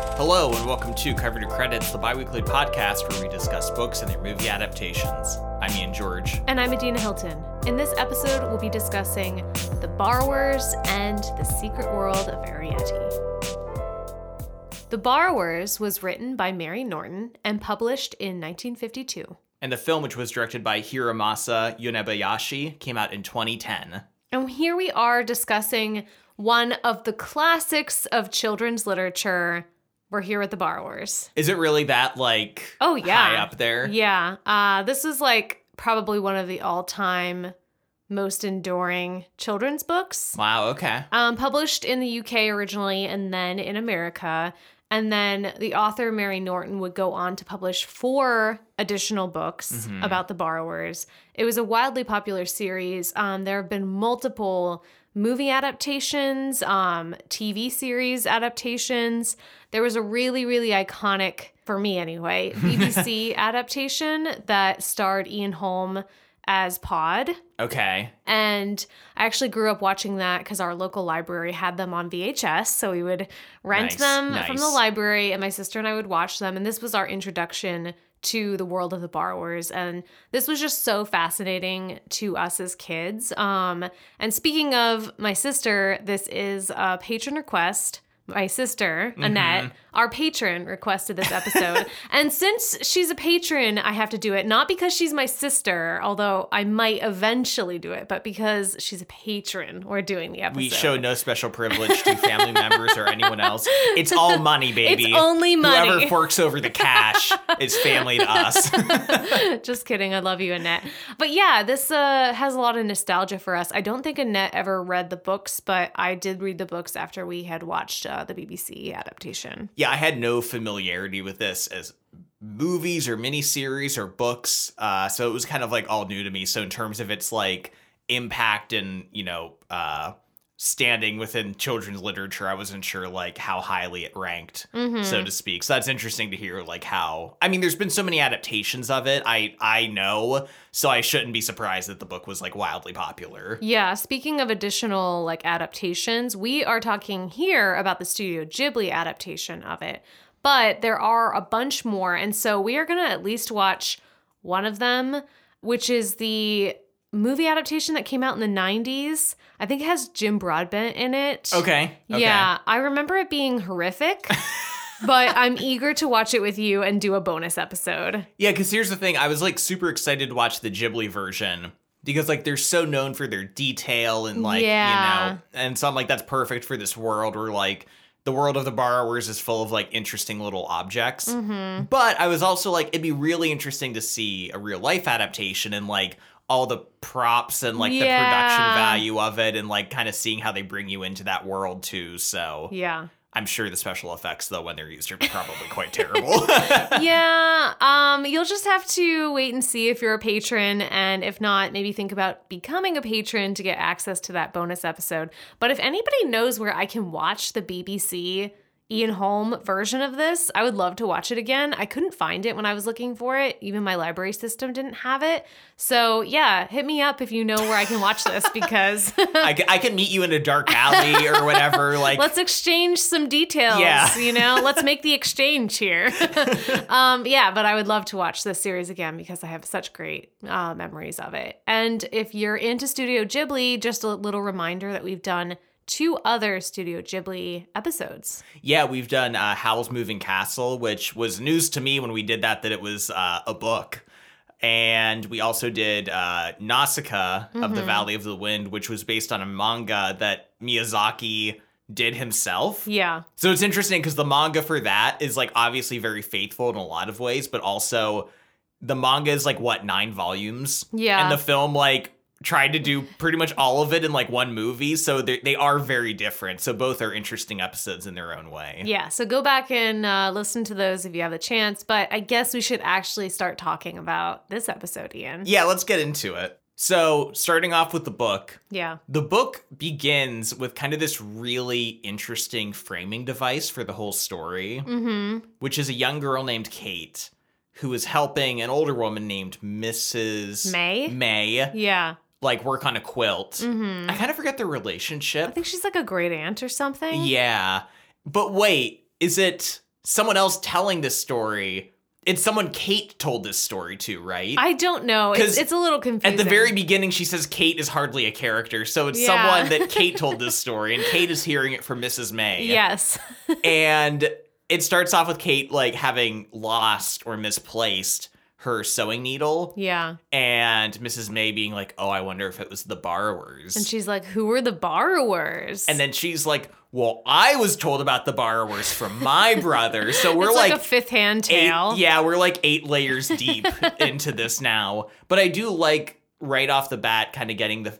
Hello, and welcome to Cover to Credits, the biweekly podcast where we discuss books and their movie adaptations. I'm Ian George. And I'm Adina Hilton. In this episode, we'll be discussing The Borrowers and The Secret World of Arrietty. The Borrowers was written by Mary Norton and published in 1952. And the film, which was directed by Hiromasa Yonebayashi, came out in 2010. And here we are discussing one of the classics of children's literature. We're here with The Borrowers. Is it really that, like, Oh, yeah. high up there? Yeah. Uh, this is like probably one of the all time most enduring children's books. Wow, okay. um, published in the UK originally and then in America. And then the author, Mary Norton, would go on to publish four additional books about the borrowers. It was a wildly popular series. Um, there have been multiple movie adaptations, um, TV series adaptations. There was a really, really iconic, for me anyway, BBC adaptation that starred Ian Holm as Pod. Okay. And I actually grew up watching that because our local library had them on VHS. So we would rent Nice, them nice. from the library, and my sister and I would watch them. And this was our introduction to the world of the borrowers. And this was just so fascinating to us as kids. Um, and speaking of my sister, this is a patron request. My sister, Mm-hmm. Annette, our patron, requested this episode. and since she's a patron, I have to do it. Not because she's my sister, although I might eventually do it, but because she's a patron, we're doing the episode. We show no special privilege to family members or anyone else. It's all money, baby. It's only money. Whoever forks over the cash is family to us. Just kidding. I love you, Annette. But yeah, this uh, has a lot of nostalgia for us. I don't think Annette ever read the books, but I did read the books after we had watched uh, the BBC adaptation. yeah, I had no familiarity with this as movies or miniseries or books. Uh, so it was kind of like all new to me. So in terms of its like impact and, you know, uh, standing within children's literature, I wasn't sure like how highly it ranked, so mm-hmm. to speak. So that's interesting to hear like how I mean, there's been so many adaptations of it. I I know, so I shouldn't be surprised that the book was like wildly popular. Yeah, speaking of additional like adaptations, we are talking here about the Studio Ghibli adaptation of it. But there are a bunch more, and so we are going to at least watch one of them, which is the movie adaptation that came out in the 90s. I think it has Jim Broadbent in it. Okay. okay. Yeah, I remember it being horrific. but I'm eager to watch it with you and do a bonus episode. Yeah, because here's the thing. I was like super excited to watch the Ghibli version because like they're so known for their detail and like, Yeah. you know, and so I'm like, that's perfect for this world where like the world of the borrowers is full of like interesting little objects. Mm-hmm. But I was also like, it'd be really interesting to see a real life adaptation and like all the props and like the production value of it and like kind of seeing how they bring you into that world too. So Yeah. I'm sure the special effects though when they're used are probably quite terrible. yeah, um, you'll just have to wait and see if you're a patron, and if not, maybe think about becoming a patron to get access to that bonus episode. But if anybody knows where I can watch the BBC Ian Holm version of this, I would love to watch it again. I couldn't find it when I was looking for it. Even my library system didn't have it. So yeah, hit me up if you know where I can watch this because I, ca- I can meet you in a dark alley or whatever. Like, let's exchange some details. Yeah. You know, let's make the exchange here. um, yeah, but I would love to watch this series again because I have such great uh, memories of it. And if you're into Studio Ghibli, just a little reminder that we've done two other Studio Ghibli episodes. yeah, we've done uh, Howl's Moving Castle, which was news to me when we did that, that it was uh, a book. And we also did uh, Nausicaa of the Valley of the Wind, which was based on a manga that Miyazaki did himself. Yeah. So it's interesting because the manga for that is like obviously very faithful in a lot of ways, but also the manga is like what, nine volumes? Yeah. And the film like tried to do pretty much all of it in like one movie. So they they are very different. So both are interesting episodes in their own way. Yeah, so go back and uh, listen to those if you have the chance. But I guess we should actually start talking about this episode, Ian. Yeah, let's get into it. So, starting off with the book, Yeah. the book begins with kind of this really interesting framing device for the whole story, Mm-hmm. which is a young girl named Kate who is helping an older woman named Mrs. May? May, Yeah. Like work on a quilt. Mm-hmm. I kind of forget their relationship. I think she's like a great aunt or something. Yeah. But wait, is it someone else telling this story. It's someone Kate told this story to, right? I don't know. It's, it's a little confusing. At the very beginning, she says Kate is hardly a character, so it's Yeah. someone that Kate told this story, and Kate is hearing it from Mrs. May. Yes. and it starts off with Kate like having lost or misplaced her sewing needle, yeah. and Mrs. May being like, "Oh, I wonder if it was the borrowers." And she's like, "Who were the borrowers?" And then she's like, "Well, I was told about the borrowers from my brother, so we're it's like." like, a fifth hand eight, tale. yeah, we're like eight layers deep into this now. But I do like right off the bat kind of getting the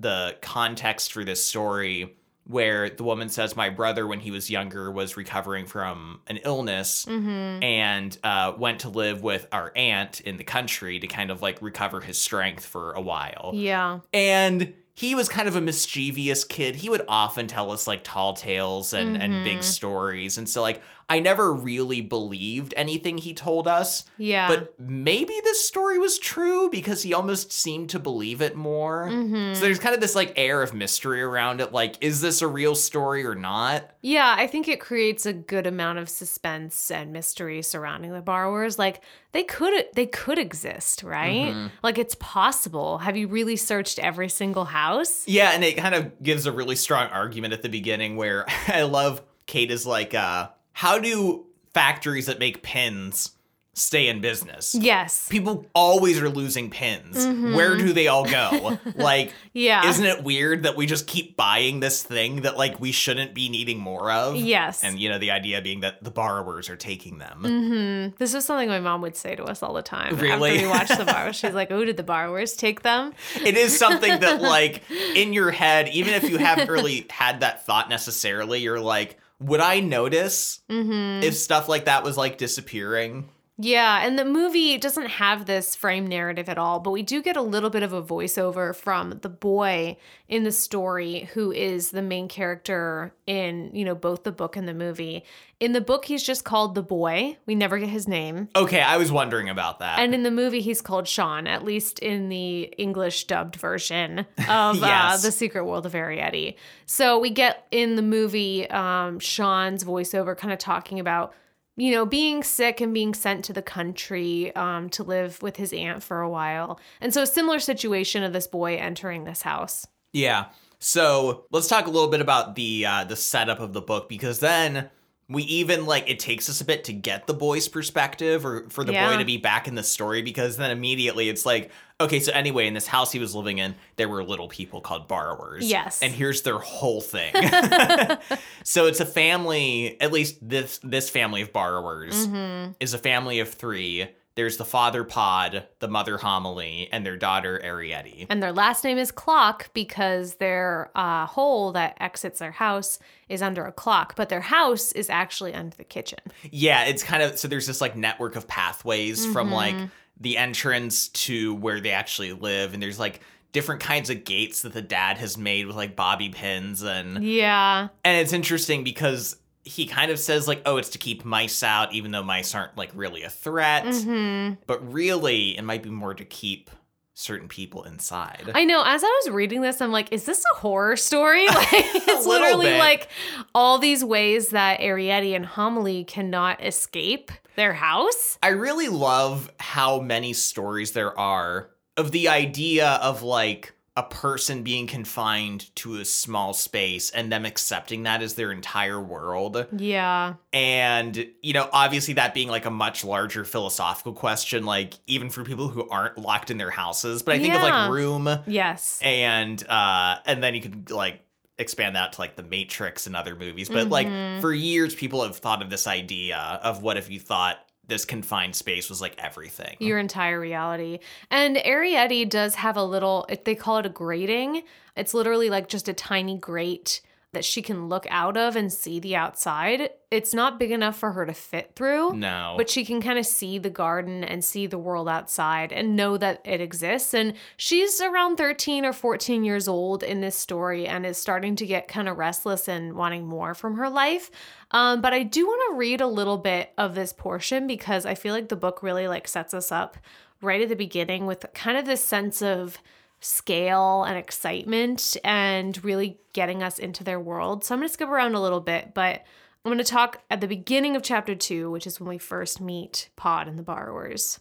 the context for this story where the woman says my brother when he was younger was recovering from an illness Mm-hmm. and uh, went to live with our aunt in the country to kind of like recover his strength for a while Yeah. and he was kind of a mischievous kid. He would often tell us like tall tales and, and Mm-hmm. big stories. And so like I never really believed anything he told us. Yeah. But maybe this story was true because he almost seemed to believe it more. Mm-hmm. So there's kind of this like air of mystery around it. Like, is this a real story or not? Yeah, I think it creates a good amount of suspense and mystery surrounding the borrowers. Like they could they could exist, right? Mm-hmm. Like it's possible. Have you really searched every single house? Yeah, and it kind of gives a really strong argument at the beginning where I love Kate is like, uh, how do factories that make pins stay in business? Yes. People always are losing pins. Where do they all go? like, Yeah. isn't it weird that we just keep buying this thing that like we shouldn't be needing more of? Yes. And you know, the idea being that the borrowers are taking them. Mm-hmm. This is something my mom would say to us all the time. Really? After we watched the borrowers, she's like, "Oh, did the borrowers take them?" It is something that like in your head, even if you haven't really had that thought necessarily, you're like, would I notice Mm-hmm. if stuff like that was like disappearing? Yeah, and the movie doesn't have this frame narrative at all, but we do get a little bit of a voiceover from the boy in the story who is the main character in, you know, both the book and the movie. In the book, he's just called the boy. We never get his name. Okay, I was wondering about that. And in the movie, he's called Sean, at least in the English dubbed version of uh, The Secret World of Arrietty. So we get in the movie um, Sean's voiceover kind of talking about, you know, being sick and being sent to the country um, to live with his aunt for a while. And so a similar situation of this boy entering this house. Yeah. So let's talk a little bit about the uh, the setup of the book because then we even like it takes us a bit to get the boy's perspective or for the Yeah. boy to be back in the story because then immediately it's like okay so anyway in this house he was living in there were little people called borrowers Yes. and here's their whole thing so it's a family at least this this family of borrowers Mm-hmm. is a family of three there's the father pod the mother homily and their daughter arrietty And their last name is Clock because their uh, hole that exits their house is under a clock, but their house is actually under the kitchen. Yeah, it's kind of so there's this like network of pathways from like Mm-hmm. The entrance to where they actually live, and there's like different kinds of gates that the dad has made with like bobby pins and Yeah. and it's interesting because he kind of says like oh it's to keep mice out even though mice aren't like really a threat hmm but really it might be more to keep certain people inside I know. As I was reading this, I'm like, is this a horror story? Like, it's literally bit. like all these ways that Arrietty and Homily cannot escape their house. I really love how many stories there are of the idea of like a person being confined to a small space and them accepting that as their entire world. Yeah. And, you know, obviously that being like a much larger philosophical question, like even for people who aren't locked in their houses. But I think of like room Yes. and uh and then you could like expand that to like the matrix and other movies but like Mhm. for years people have thought of this idea of what if you thought this confined space was like everything Your entire reality. And Arrietty does have a little, they call it a grating. It's literally like just a tiny grate that she can look out of and see the outside. It's not big enough for her to fit through. no But she can kind of see the garden and see the world outside and know that it exists. And she's around 13 or 14 years old in this story and is starting to get kind of restless and wanting more from her life. Um, but I do want to read a little bit of this portion because I feel like the book really like sets us up right at the beginning with kind of this sense of scale and excitement and really getting us into their world. So I'm going to skip around a little bit, but I'm going to talk at the beginning of chapter two, which is when we first meet Pod and the borrowers.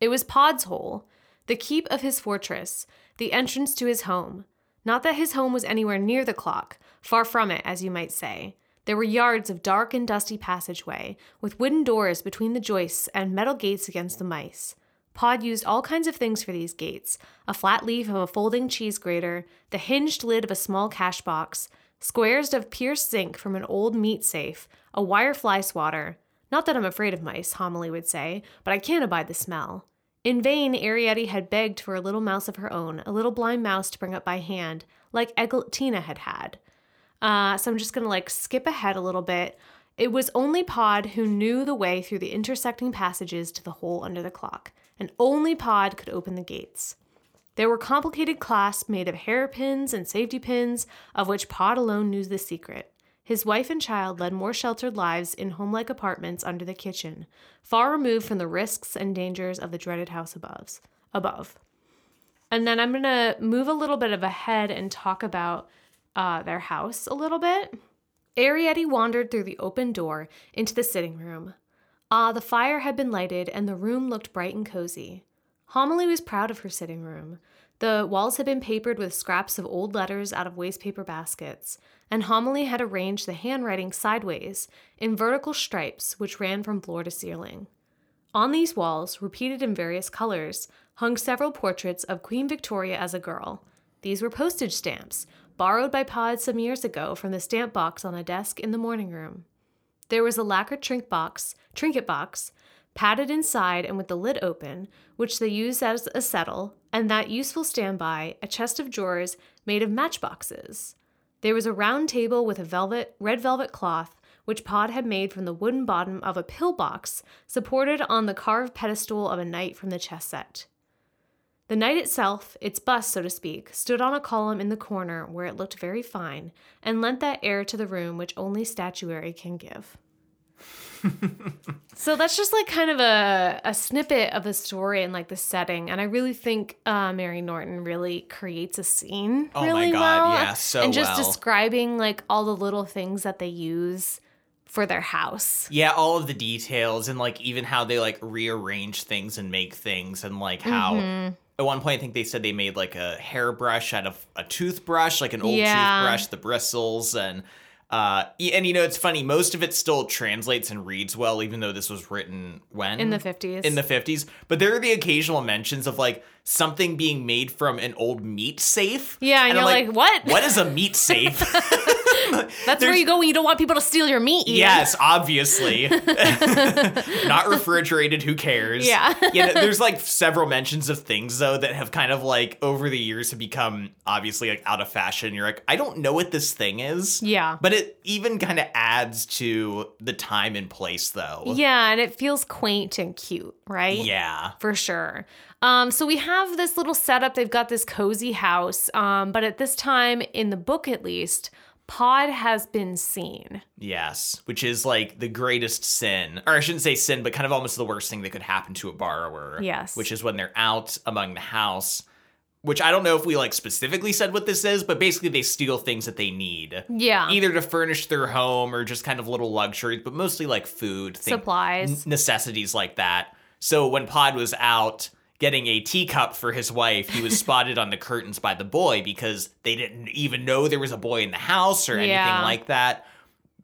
It was Pod's hole, the keep of his fortress, the entrance to his home. Not that his home was anywhere near the clock, far from it, as you might say. There were yards of dark and dusty passageway, with wooden doors between the joists and metal gates against the mice. Pod used all kinds of things for these gates a flat leaf of a folding cheese grater, the hinged lid of a small cash box, squares of pierced zinc from an old meat safe, a wire fly swatter. Not that I'm afraid of mice, Homily would say, but I can't abide the smell. In vain, Arrietty had begged for a little mouse of her own, a little blind mouse to bring up by hand, like Eglantine had had. Uh, so I'm just gonna like skip ahead a little bit. It was only Pod who knew the way through the intersecting passages to the hole under the clock, and only Pod could open the gates. There were complicated clasps made of hairpins and safety pins, of which Pod alone knew the secret. His wife and child led more sheltered lives in homelike apartments under the kitchen, far removed from the risks and dangers of the dreaded house above. Above. And then I'm going to move a little bit of ahead and talk about uh, their house a little bit. Arrietty wandered through the open door into the sitting room. Ah, the fire had been lighted and the room looked bright and cozy. Homily was proud of her sitting room. The walls had been papered with scraps of old letters out of wastepaper baskets, and Homily had arranged the handwriting sideways in vertical stripes which ran from floor to ceiling. On these walls, repeated in various colors, hung several portraits of Queen Victoria as a girl. These were postage stamps, borrowed by Pod some years ago from the stamp box on a desk in the morning room. There was a lacquered trink box, trinket box, padded inside and with the lid open, which they used as a settle, and that useful standby, a chest of drawers made of matchboxes. There was a round table with a velvet, red velvet cloth, which Pod had made from the wooden bottom of a pill box, supported on the carved pedestal of a knight from the chess set. The knight itself, its bust, so to speak, stood on a column in the corner where it looked very fine, and lent that air to the room which only statuary can give. so that's just like kind of a, a snippet of the story and like the setting. And I really think uh, Mary Norton really creates a scene Oh really my god, well. yeah, so and just well. describing like all the little things that they use for their house. Yeah, all of the details and like even how they like rearrange things and make things and like how Mm-hmm. At one point I think they said they made like a hairbrush out of a toothbrush, like an old Yeah. toothbrush, the bristles and uh and you know it's funny, most of it still translates and reads well even though this was written when In the 50s. in the 50s, but there are the occasional mentions of like something being made from an old meat safe. Yeah, and I'm you're like, "What?" What is a meat safe? That's where you go when you don't want people to steal your meat. Ian. Yes, obviously. Not refrigerated, who cares? Yeah. yeah, there's like several mentions of things though that have kind of like over the years have become obviously like out of fashion. You're like, I don't know what this thing is. Yeah. But it even kind of adds to the time and place though. Yeah, and it feels quaint and cute, right? Yeah. for sure. Um, so we have this little setup. They've got this cozy house, um, but at this time in the book, at least, Pod has been seen. Yes, which is like the greatest sin, or I shouldn't say sin, but kind of almost the worst thing that could happen to a borrower. Yes. Which is when they're out among the house, which I don't know if we like specifically said what this is, but basically they steal things that they need. Yeah, Either to furnish their home or just kind of little luxuries, but mostly like food, Supplies. necessities like that. So when Pod was out getting a teacup for his wife, he was spotted on the curtains by the boy because they didn't even know there was a boy in the house or anything Yeah. like that.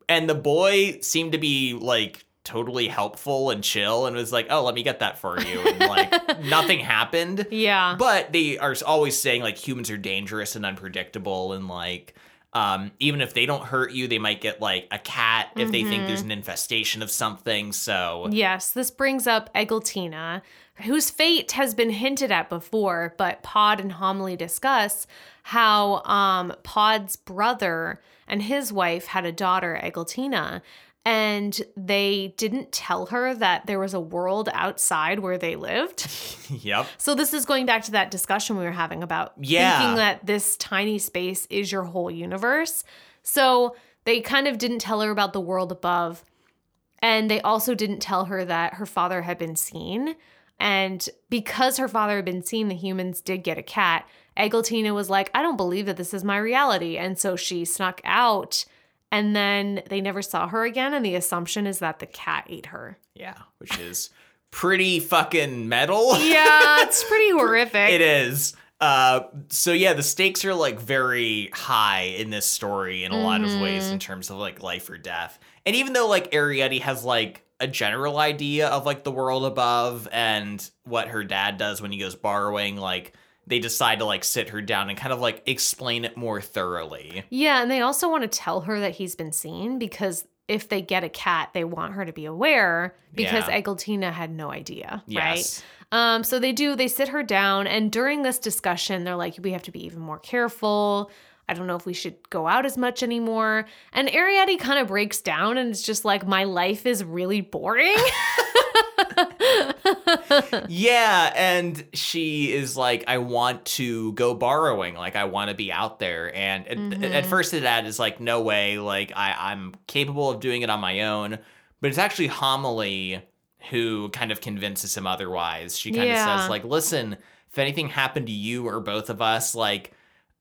And the boy seemed to be like totally helpful and chill and was like, "Oh, let me get that for you." And like nothing happened. yeah, But they are always saying like humans are dangerous and unpredictable and like um, even if they don't hurt you, they might get like a cat if they think there's an infestation of something. So yes. This brings up Eglantine, whose fate has been hinted at before, but Pod and Homily discuss how um, Pod's brother and his wife had a daughter, Eglantine. And they didn't tell her that there was a world outside where they lived. yep. So this is going back to that discussion we were having about Yeah. thinking that this tiny space is your whole universe. So they kind of didn't tell her about the world above. And they also didn't tell her that her father had been seen. And because her father had been seen, the humans did get a cat. Eglantine was like, I don't believe that this is my reality. And so she snuck out And then they never saw her again. And the assumption is that the cat ate her. Yeah, which is pretty fucking metal. Yeah, it's pretty horrific. it is. Uh, so yeah, the stakes are like very high in this story in a lot of ways Mm-hmm. in terms of like life or death. And even though like Arrietty has like a general idea of like the world above and what her dad does when he goes borrowing, like they decide to like sit her down and kind of like explain it more thoroughly. Yeah, and they also want to tell her that he's been seen because if they get a cat, they want her to be aware because Yeah. Had no idea, Yes. right? Um, so they do, they sit her down, and during this discussion, they're like, we have to be even more careful. I don't know if we should go out as much anymore. And Arrietty kind of breaks down and it's just like, my life is really boring. yeah, and she is like, I want to go borrowing. Like, I want to be out there. And at, Mm-hmm. at first, the dad is like, no way. Like, I, I'm capable of doing it on my own. But it's actually Homily who kind of convinces him otherwise. She kind Yeah. of says, like, listen, if anything happened to you or both of us, like,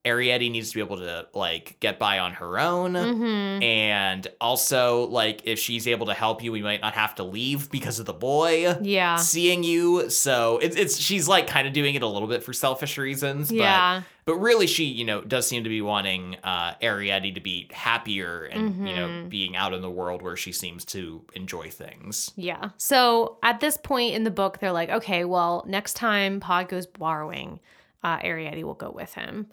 Arrietty needs to be able to like get by on her own. Mhm. And also, like, if she's able to help you, we might not have to leave because of the boy Yeah. seeing you. So it's it's she's like kind of doing it a little bit for selfish reasons. Yeah. But but really she, you know, does seem to be wanting uh Arrietty to be happier and, you know, Mhm. being out in the world where she seems to enjoy things. Yeah. So at this point in the book, they're like, okay, well, next time Pod goes borrowing, uh, Arrietty will go with him.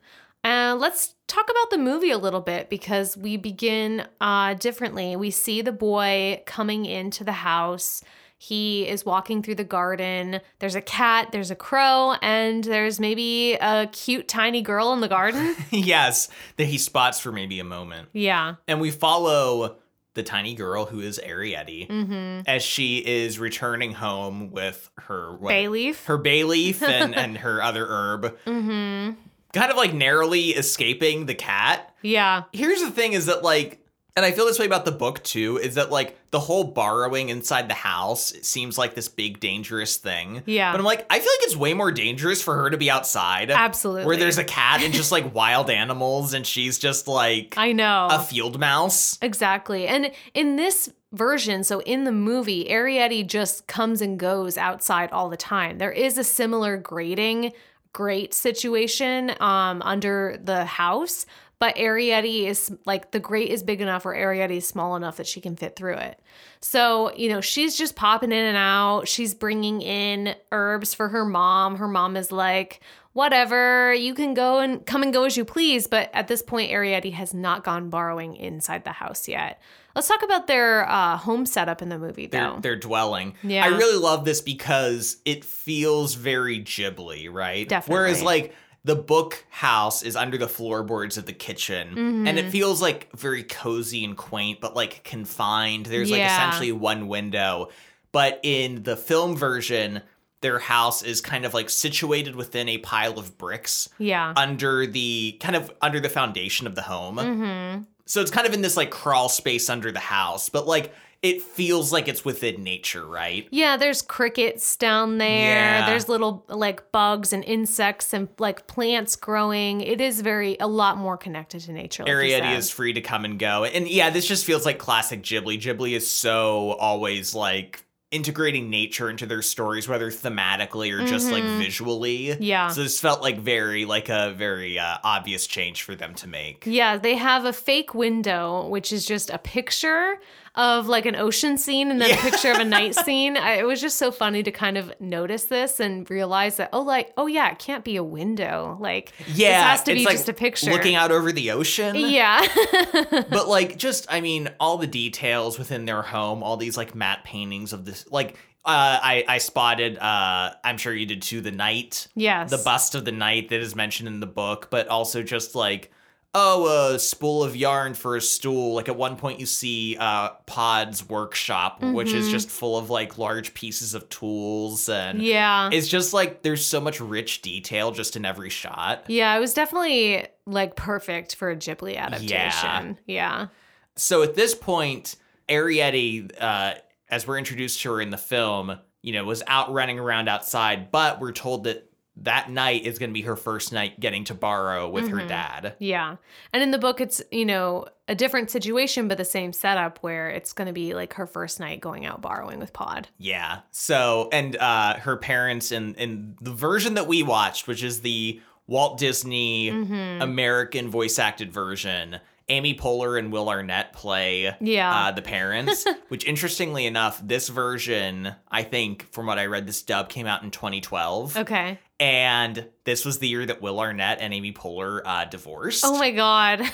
And let's talk about the movie a little bit because we begin uh, differently. We see the boy coming into the house. He is walking through the garden. There's a cat, there's a crow, and there's maybe a cute tiny girl in the garden. yes, that he spots for maybe a moment. yeah. And we follow the tiny girl who is Arrietty Mm-hmm. as she is returning home with her what, Bay leaf. her bay leaf and, and her other herb. mm-hmm. Kind of like narrowly escaping the cat. Yeah. here's the thing is that like and i feel this way about the book too is that like the whole borrowing inside the house seems like this big dangerous thing Yeah. but i'm like i feel like it's way more dangerous for her to be outside Absolutely. where there's a cat and just like wild animals and she's just like I know. a field mouse Exactly. And in this version, so in the movie, Arrietty just comes and goes outside all the time. There is a similar grating grate situation um, under the house, but Arrietty is like the grate is big enough or Arrietty is small enough that she can fit through it. So, you know, she's just popping in and out. She's bringing in herbs for her mom. Her mom is like, whatever, you can go and come and go as you please. But at this point, Arrietty has not gone borrowing inside the house yet. Let's talk about their uh, home setup in the movie, their, though. their dwelling. Yeah. I really love this because it feels very Ghibli, right? Definitely. Whereas like the book house is under the floorboards of the kitchen Mm-hmm. and it feels like very cozy and quaint, but like confined. There's like essentially one window. But in the film version, their house is kind of like situated within a pile of bricks yeah. under the kind of under the foundation of the home. hmm So it's kind of in this like crawl space under the house, but like it feels like it's within nature, right? Yeah, there's crickets down there. Yeah. There's little like bugs and insects and like plants growing. It is very a lot more connected to nature. Like Arrietty is free to come and go. And yeah, this just feels like classic Ghibli. Ghibli is so always like integrating nature into their stories, whether thematically or just like Mhm. visually. Yeah. So this felt like very like a very uh, obvious change for them to make. Yeah, they have a fake window, which is just a picture of like an ocean scene and then Yeah. a picture of a night scene. I, it was just so funny to kind of notice this and realize that, oh, like, oh, yeah, it can't be a window. Like, Yeah, this has to be like just a picture. Looking out over the ocean. Yeah. but like just i mean all the details within their home all these like matte paintings of this like uh i i spotted uh i'm sure you did too the knight yes. the bust of the knight that is mentioned in the book but also just like oh a spool of yarn for a stool like at one point you see uh pod's workshop which is Mhm. just full of like large pieces of tools and Yeah. it's just like there's so much rich detail just in every shot Yeah, it was definitely like perfect for a Ghibli adaptation. Yeah. So at this point, Arrietty, uh, as we're introduced to her in the film, you know, was out running around outside, but we're told that that night is going to be her first night getting to borrow with her Mhm. dad. Yeah. And in the book, it's, you know, a different situation, but the same setup where it's going to be like her first night going out borrowing with Pod. Yeah. So, and uh, her parents in in the version that we watched, which is the Walt Disney Mm-hmm. American voice acted version, Amy Poehler and Will Arnett play Yeah. uh, the parents. which, interestingly enough, this version, I think, from what I read, this dub came out in 2012, Okay. And this was the year that Will Arnett and Amy Poehler uh, divorced. Oh my God.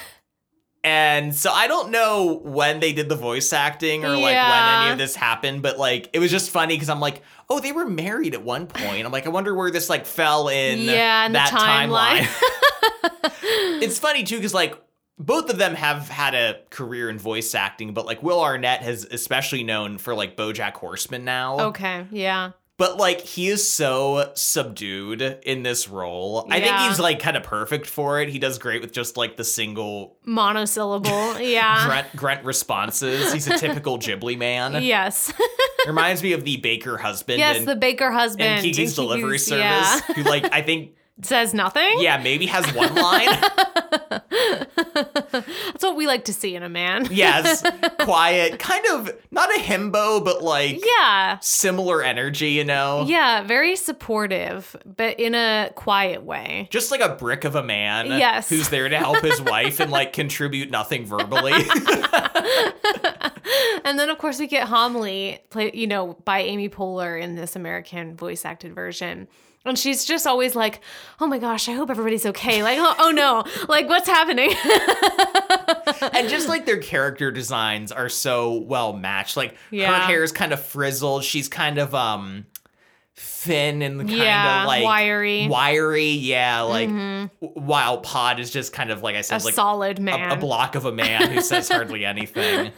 And so I don't know when they did the voice acting or like when any of this happened, but like it was just funny because I'm like, oh, they were married at one point. I'm like, I wonder where this like fell in Yeah, in the that timeline. timeline. it's funny too because like both of them have had a career in voice acting, but like Will Arnett has especially known for like BoJack Horseman now. Okay. Yeah. But like he is so subdued in this role. I think he's like kind of perfect for it. He does great with just like the single Monosyllable. Yeah. grunt grunt responses. He's a typical Ghibli man. yes. Reminds me of the baker husband yes. in, the baker husband. in Kiki's delivery Kiki's- service. Yeah. Who like I think Says nothing. yeah, maybe has one line. That's what we like to see in a man. yes. Quiet, kind of not a himbo, but like Yeah. similar energy, you know? Yeah, very supportive, but in a quiet way. Just like a brick of a man Yes. who's there to help his wife and like contribute nothing verbally. And then, of course, we get Homily, play, you know, by Amy Poehler in this American voice acted version. And she's just always like, oh my gosh, I hope everybody's okay. Like, oh, oh no, like what's happening? and just like their character designs are so well matched. Like her hair is kind of frizzled. She's kind of um thin and kind Yeah, of like wiry. Mm-hmm. Wiry, yeah. Like w- while Pod is just kind of like I a said, like solid a, man. a block of a man who says hardly anything.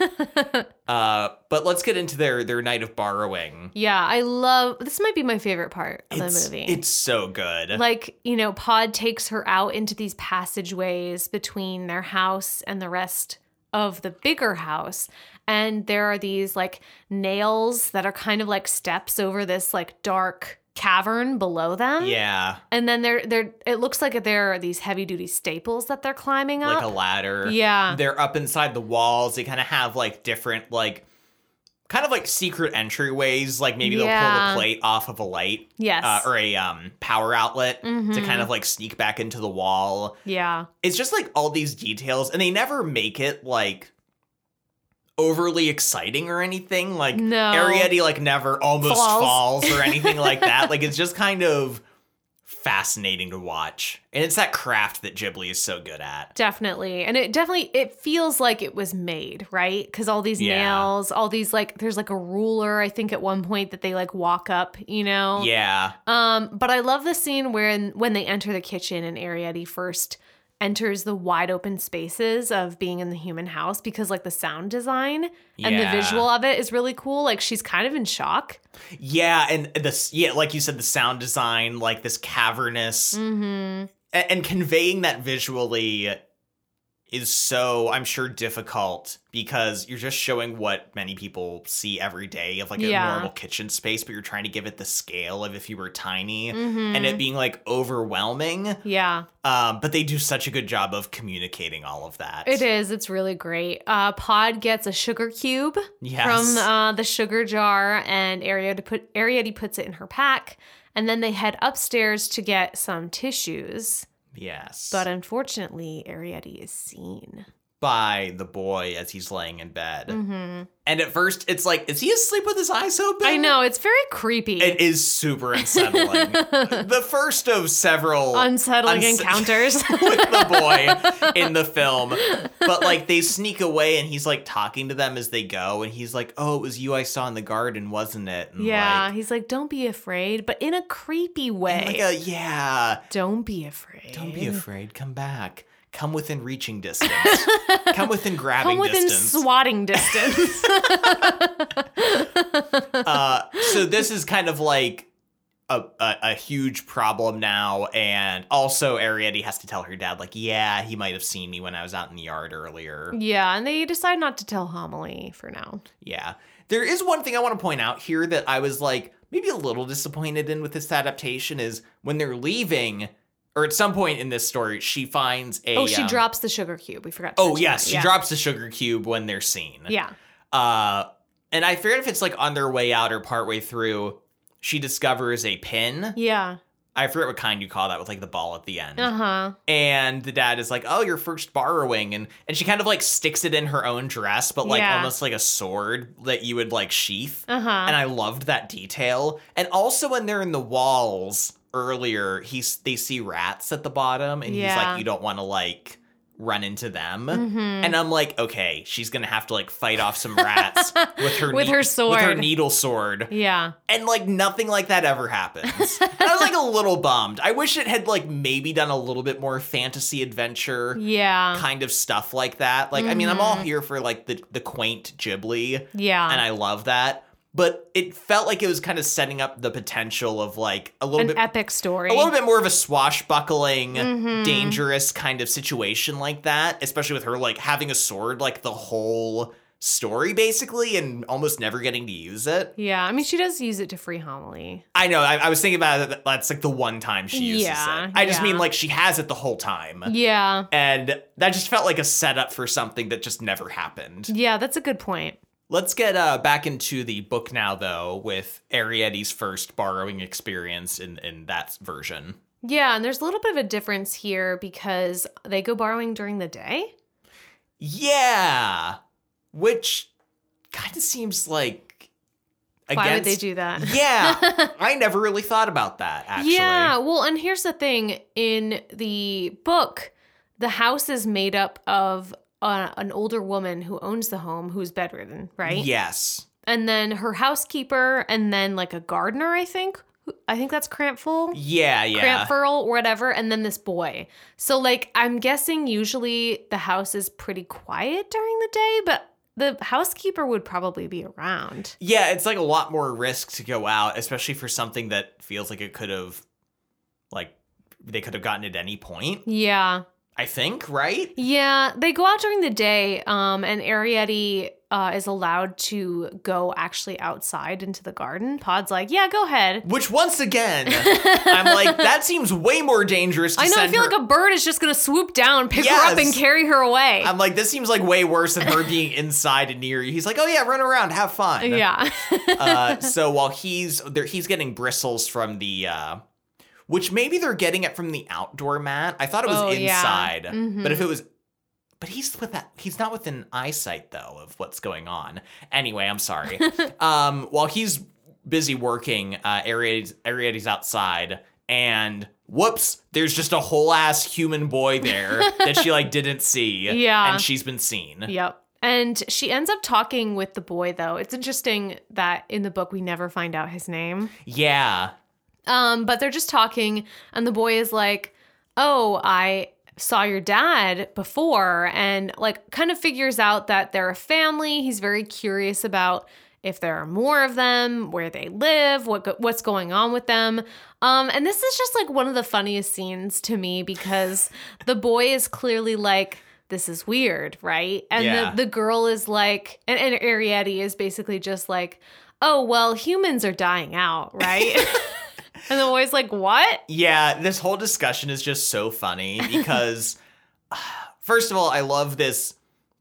uh, but let's get into their their night of borrowing. yeah, I love this. Might be my favorite part of It's, the movie. it's so good. like you know pod takes her out into these passageways between their house and the rest of the bigger house and there are these like nails that are kind of like steps over this like dark cavern below them yeah, and then there there it looks like there are these heavy duty staples that they're climbing up like a ladder. Yeah. they're up inside the walls. They kind of have like different like. Kind of like secret entryways, like maybe they'll pull the plate off of a light yes uh, or a um, power outlet to Mhm. kind of like sneak back into the wall. yeah It's just like all these details, and they never make it like overly exciting or anything. Like No. Arrietty like never almost Falls. falls, or anything like that. Like it's just kind of fascinating to watch, and it's that craft that Ghibli is so good at. Definitely. And it definitely it feels like it was made, right? Cuz all these Yeah. nails, all these like there's like a ruler I think at one point that they like walk up, you know. Yeah, Um but I love the scene where when they enter the kitchen and Arrietty first enters the wide open spaces of being in the human house because like the sound design and the visual of it is really cool. Like she's kind of in shock. yeah, and this yeah, like you said, the sound design, like this cavernous. Mhm. and, and conveying that visually is so i'm sure difficult because you're just showing what many people see every day of like a Yeah. normal kitchen space but you're trying to give it the scale of if you were tiny Mhm. and it being like overwhelming Yeah. um, but they do such a good job of communicating all of that It is. It's really great. Uh, Pod gets a sugar cube yes from uh, the sugar jar, and Arrietty, put, Arrietty puts it in her pack. And then they head upstairs to get some tissues. Yes But unfortunately, Arrietty is seen. By the boy as he's laying in bed hmm and at first it's like is he asleep with his eyes open I know. It's very creepy. it is super unsettling the first of several Unsettling unse- encounters. with the boy in the film. But like they sneak away and he's like talking to them as they go and he's like, "Oh, it was you I saw in the garden, wasn't it?" And yeah. like, He's like, don't be afraid, but in a creepy way. like a, yeah, don't be afraid. don't be afraid. Come back. Come within reaching distance. Come within grabbing distance. Come within distance. swatting distance. uh, so this is kind of like a, a, a huge problem now, and also Arrietty has to tell her dad, like, yeah, he might have seen me when I was out in the yard earlier. yeah. And they decide not to tell Homily for now. Yeah. There is one thing I want to point out here that I was like maybe a little disappointed in with this adaptation is when they're leaving, or at some point in this story, she finds a. Oh, she um, drops the sugar cube. We forgot. To Oh yes, she yeah. drops the sugar cube when they're seen. Yeah. Uh, and I forget if it's like on their way out or partway through. She discovers a pin. Yeah. I forget what kind you call that with like the ball at the end. Uh huh. And the dad is like, "Oh, your first borrowing," and and she kind of like sticks it in her own dress, but like Yeah. almost like a sword that you would like sheath. Uh huh. And I loved that detail. And also when they're in the walls earlier, he's they see rats at the bottom, and he's like, "You don't want to like run into them." Mhm. And I'm like, okay, she's gonna have to like fight off some rats with her With her sword with her needle sword, Yeah. and like nothing like that ever happens. and I was like a little bummed. I wish it had like maybe done a little bit more fantasy adventure Yeah. kind of stuff like that. Like, I mean, I'm all Mhm. here for like the the quaint Ghibli, Yeah. and I love that. But it felt like it was kind of setting up the potential of like a little An bit epic story. a little bit more of a swashbuckling, Mhm. dangerous kind of situation like that, especially with her like having a sword like the whole story basically and almost never getting to use it. Yeah. I mean, she does use it to free homily. I know, I, I was thinking about it, that's like the one time she uses Yeah, it. I just yeah. mean like she has it the whole time. Yeah. And that just felt like a setup for something that just never happened. Yeah. That's a good point. Let's get uh, back into the book now, though, with Arrietty's first borrowing experience in, in that version. Yeah. And there's a little bit of a difference here because they go borrowing during the day. Yeah, which kind of seems like against. Why would they do that? Yeah, I never really thought about that. Actually, Yeah, well, and here's the thing in the book, the house is made up of uh, an older woman who owns the home who's bedridden, right? Yes. And then her housekeeper, and then like a gardener, I think. I think that's Crampfurl. Yeah, yeah. Crampfurl or whatever, and then this boy. So, like, I'm guessing usually the house is pretty quiet during the day, but the housekeeper would probably be around. yeah, it's like a lot more risk to go out, especially for something that feels like it could have, like, they could have gotten at any point. Yeah. I think, right? Yeah, they go out during the day, um, and Arrietty uh, is allowed to go actually outside into the garden. Pod's like, yeah, go ahead. Which once again, I'm like, that seems way more dangerous. To I know. I feel her- like a bird is just gonna swoop down, pick her up, and carry her away. I'm like, this seems like way worse than her being inside and near you. He's like, oh yeah, run around, have fun. yeah. uh, so while he's there, he's getting bristles from the, uh, which maybe they're getting it from the outdoor mat. I thought it was Oh, yeah. inside, Mhm. but if it was, but he's with that. He's not within eyesight though of what's going on. Anyway, I'm sorry. um, while he's busy working, uh, Arrietty's outside, and whoops, there's just a whole ass human boy there that she like didn't see. Yeah. and she's been seen. Yep. And she ends up talking with the boy, though. It's interesting that in the book we never find out his name. Yeah. Um, but they're just talking, and the boy is like, "Oh, I saw your dad before," and like kind of figures out that they're a family. He's very curious about if there are more of them, where they live, what go- what's going on with them. Um, and this is just like one of the funniest scenes to me because the boy is clearly like. This is weird, right? And Yeah. the, the girl is like, and, and Arrietty is basically just like, oh, well, humans are dying out, right? And the boy's like, "What?" Yeah, this whole discussion is just so funny because, first of all, I love this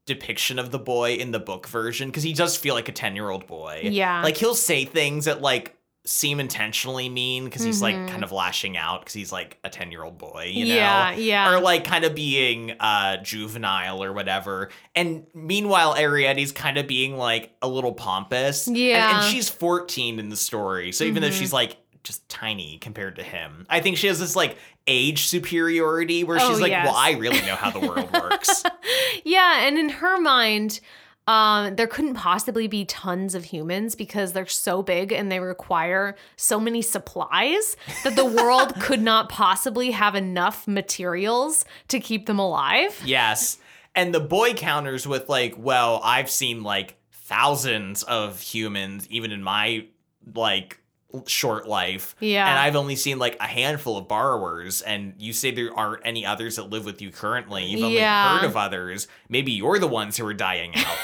depiction of the boy in the book version because he does feel like a 10 year old boy. Yeah. Like he'll say things that like seem intentionally mean because he's like Mhm. kind of lashing out because he's like a 10 year old boy, you know? yeah, yeah, Or like kind of being uh juvenile or whatever. And meanwhile, Arrietty's kind of being like a little pompous. And- And, she's 14 in the story. So even though Mhm. she's like just tiny compared to him, I think she has this like age superiority where she's Oh, like, yes. well, I really know how the world works. yeah. And in her mind, um, there couldn't possibly be tons of humans because they're so big and they require so many supplies that the world could not possibly have enough materials to keep them alive. yes. And the boy counters with like, well, I've seen like thousands of humans, even in my like short life. Yeah. And I've only seen like a handful of borrowers, and you say there aren't any others that live with you currently. You've only Yeah. heard of others. Maybe you're the ones who are dying out.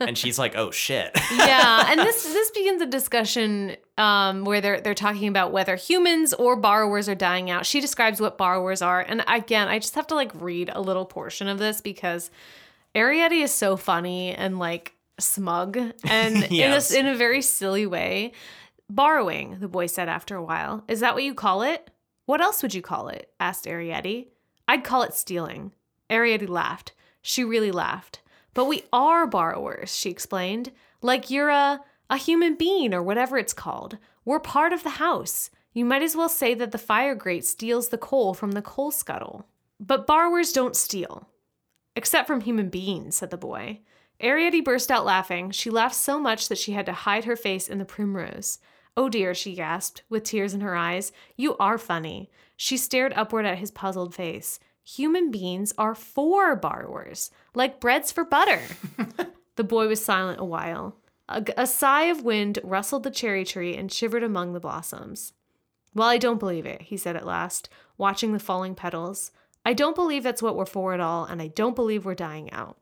and she's like, oh shit. yeah, and this this begins a discussion um, where they're they're talking about whether humans or borrowers are dying out. She describes what borrowers are, and again, I just have to like read a little portion of this because Arrietty is so funny and like smug and Yes. in a in a very silly way. Borrowing, the boy said after a while. Is that what you call it? What else would you call it? asked Arrietty. I'd call it stealing. Arrietty laughed. She really laughed. But we are borrowers, she explained. Like you're a, a human being or whatever it's called. We're part of the house. You might as well say that the fire grate steals the coal from the coal scuttle. But borrowers don't steal. Except from human beings, said the boy. Arrietty burst out laughing. She laughed so much that she had to hide her face in the primrose. Oh dear, she gasped, with tears in her eyes. You are funny. She stared upward at his puzzled face. Human beings are for borrowers, like breads for butter. the boy was silent a while. A, a sigh of wind rustled the cherry tree and shivered among the blossoms. Well, I don't believe it, he said at last, watching the falling petals. I don't believe that's what we're for at all, and I don't believe we're dying out.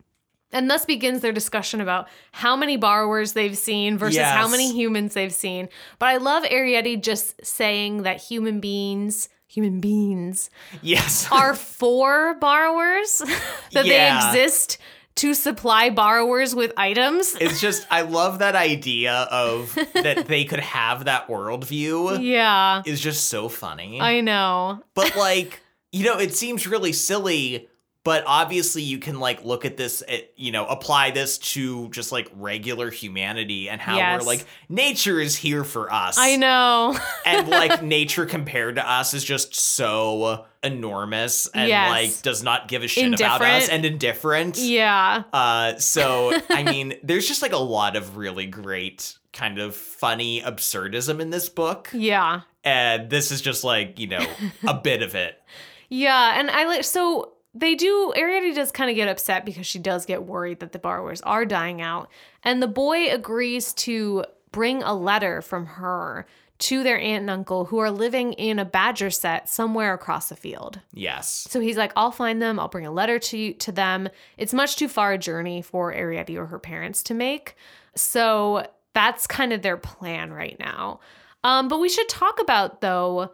And thus begins their discussion about how many borrowers they've seen versus how many humans they've seen. But I love Arrietty just saying that human beings, human beings, Yes. are for borrowers, that Yeah. they exist to supply borrowers with items. it's just I love that idea of that they could have that worldview Yeah, is just so funny. I know. but like, you know, it seems really silly, but obviously you can like look at this eh, you know, apply this to just like regular humanity and how Yes. we're like nature is here for us. I know. and like nature compared to us is just so enormous and Yes. like does not give a shit about us and indifferent. yeah. Uh, so I mean, there's just like a lot of really great kind of funny absurdism in this book, Yeah. and this is just like you know a bit of it. Yeah, and I like so they do Arrietty does kind of get upset because she does get worried that the borrowers are dying out. And the boy agrees to bring a letter from her to their aunt and uncle who are living in a badger set somewhere across the field. Yes. So he's like, I'll find them. I'll bring a letter to you, to them. It's much too far a journey for Arrietty or her parents to make. So that's kind of their plan right now. Um, but we should talk about though,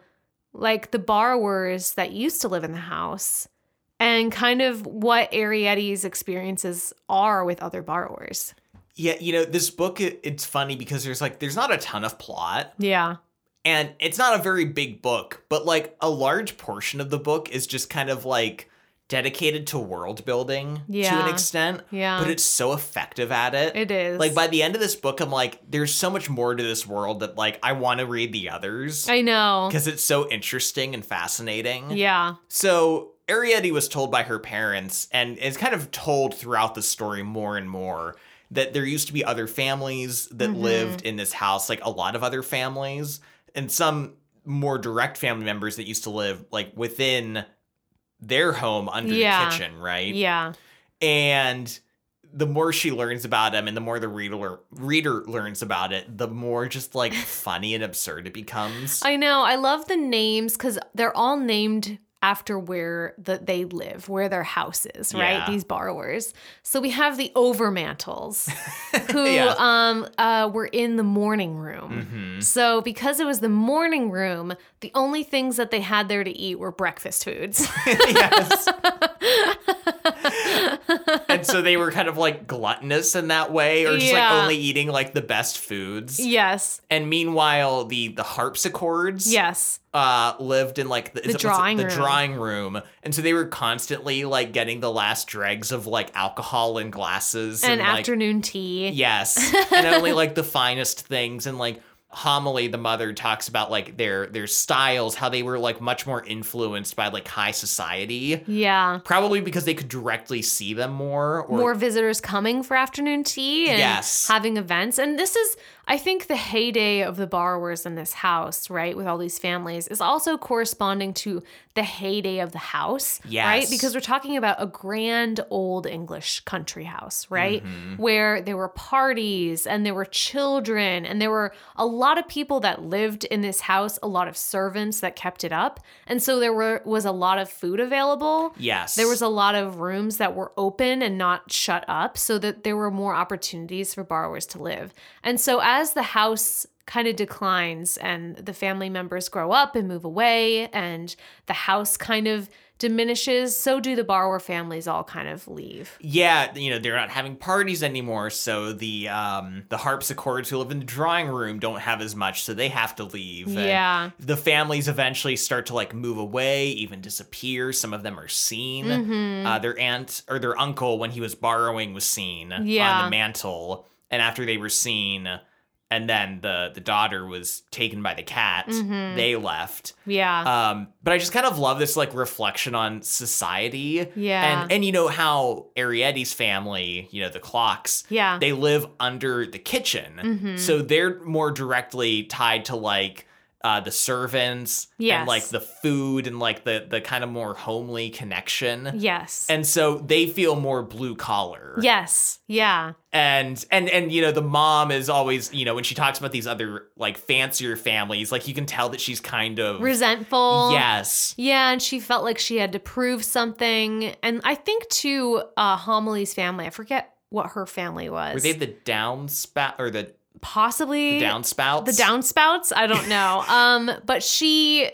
like the borrowers that used to live in the house and kind of what Arrietty's experiences are with other borrowers. Yeah, you know, this book it, it's funny because there's like there's not a ton of plot Yeah. and it's not a very big book, but like a large portion of the book is just kind of like dedicated to world building to an extent. Yeah. But it's so effective at it. It is. Like by the end of this book, I'm like, there's so much more to this world that like I want to read the others I know. because it's so interesting and fascinating. Yeah. So Arrietty was told by her parents, and is kind of told throughout the story more and more that there used to be other families that Mhm. lived in this house, like a lot of other families, and some more direct family members that used to live like within their home under Yeah. the kitchen, right? Yeah. And the more she learns about him and the more the reader reader learns about it, the more just like funny and absurd it becomes. I know. I love the names because they're all named after where the, they live, where their house is, right? Yeah. These borrowers. So we have the Overmantles, who Yeah. um uh were in the morning room. Mhm. So because it was the morning room, the only things that they had there to eat were breakfast foods. yes. and so they were kind of like gluttonous in that way, or just Yeah. like only eating like the best foods. yes. And meanwhile, the the harpsichords Yes. uh lived in like the, it- what's it- drawing the room. drawing room, and so they were constantly like getting the last dregs of like alcohol in glasses And, like, afternoon tea. Yes, and only like the finest things, and like homily, the mother talks about like their their styles, how they were like much more influenced by like high society. Yeah. Probably because they could directly see them more. Or, more visitors coming for afternoon tea and Yes. having events. And this is, I think, the heyday of the borrowers in this house, right? With all these families, is also corresponding to the heyday of the house, right? Because we're talking about a grand old English country house, right? Mm-hmm. Where there were parties and there were children and there were a lot of people that lived in this house, a lot of servants that kept it up. And so there were was a lot of food available. Yes, There was a lot of rooms that were open and not shut up so that there were more opportunities for borrowers to live. And so as the house kind of declines and the family members grow up and move away and the house kind of diminishes so do the borrower families all kind of leave Yeah, you know, they're not having parties anymore, so the um the harpsichords who live in the drawing room don't have as much, so they have to leave. And Yeah. The families eventually start to like move away, even disappear. Some of them are seen. Mm-hmm. Uh, their aunt or their uncle, when he was borrowing, was seen on the mantle. And after they were seen, and then the the daughter was taken by the cat, Mm-hmm. they left. yeah Um, but I just kind of love this like reflection on society. Yeah. And and you know how Arrietty's family, you know, the clocks, yeah they live under the kitchen. Mhm. So they're more directly tied to like uh, the servants Yes. and like the food and like the the kind of more homely connection. yes And so they feel more blue collar. yes yeah And and and you know the mom is always, you know, when she talks about these other like fancier families, like you can tell that she's kind of resentful Yes. Yeah, and she felt like she had to prove something. And I think too, uh, Homily's family, I forget what her family was. Were they the downspout or the, possibly the downspouts? the downspouts? I don't know. um, but she,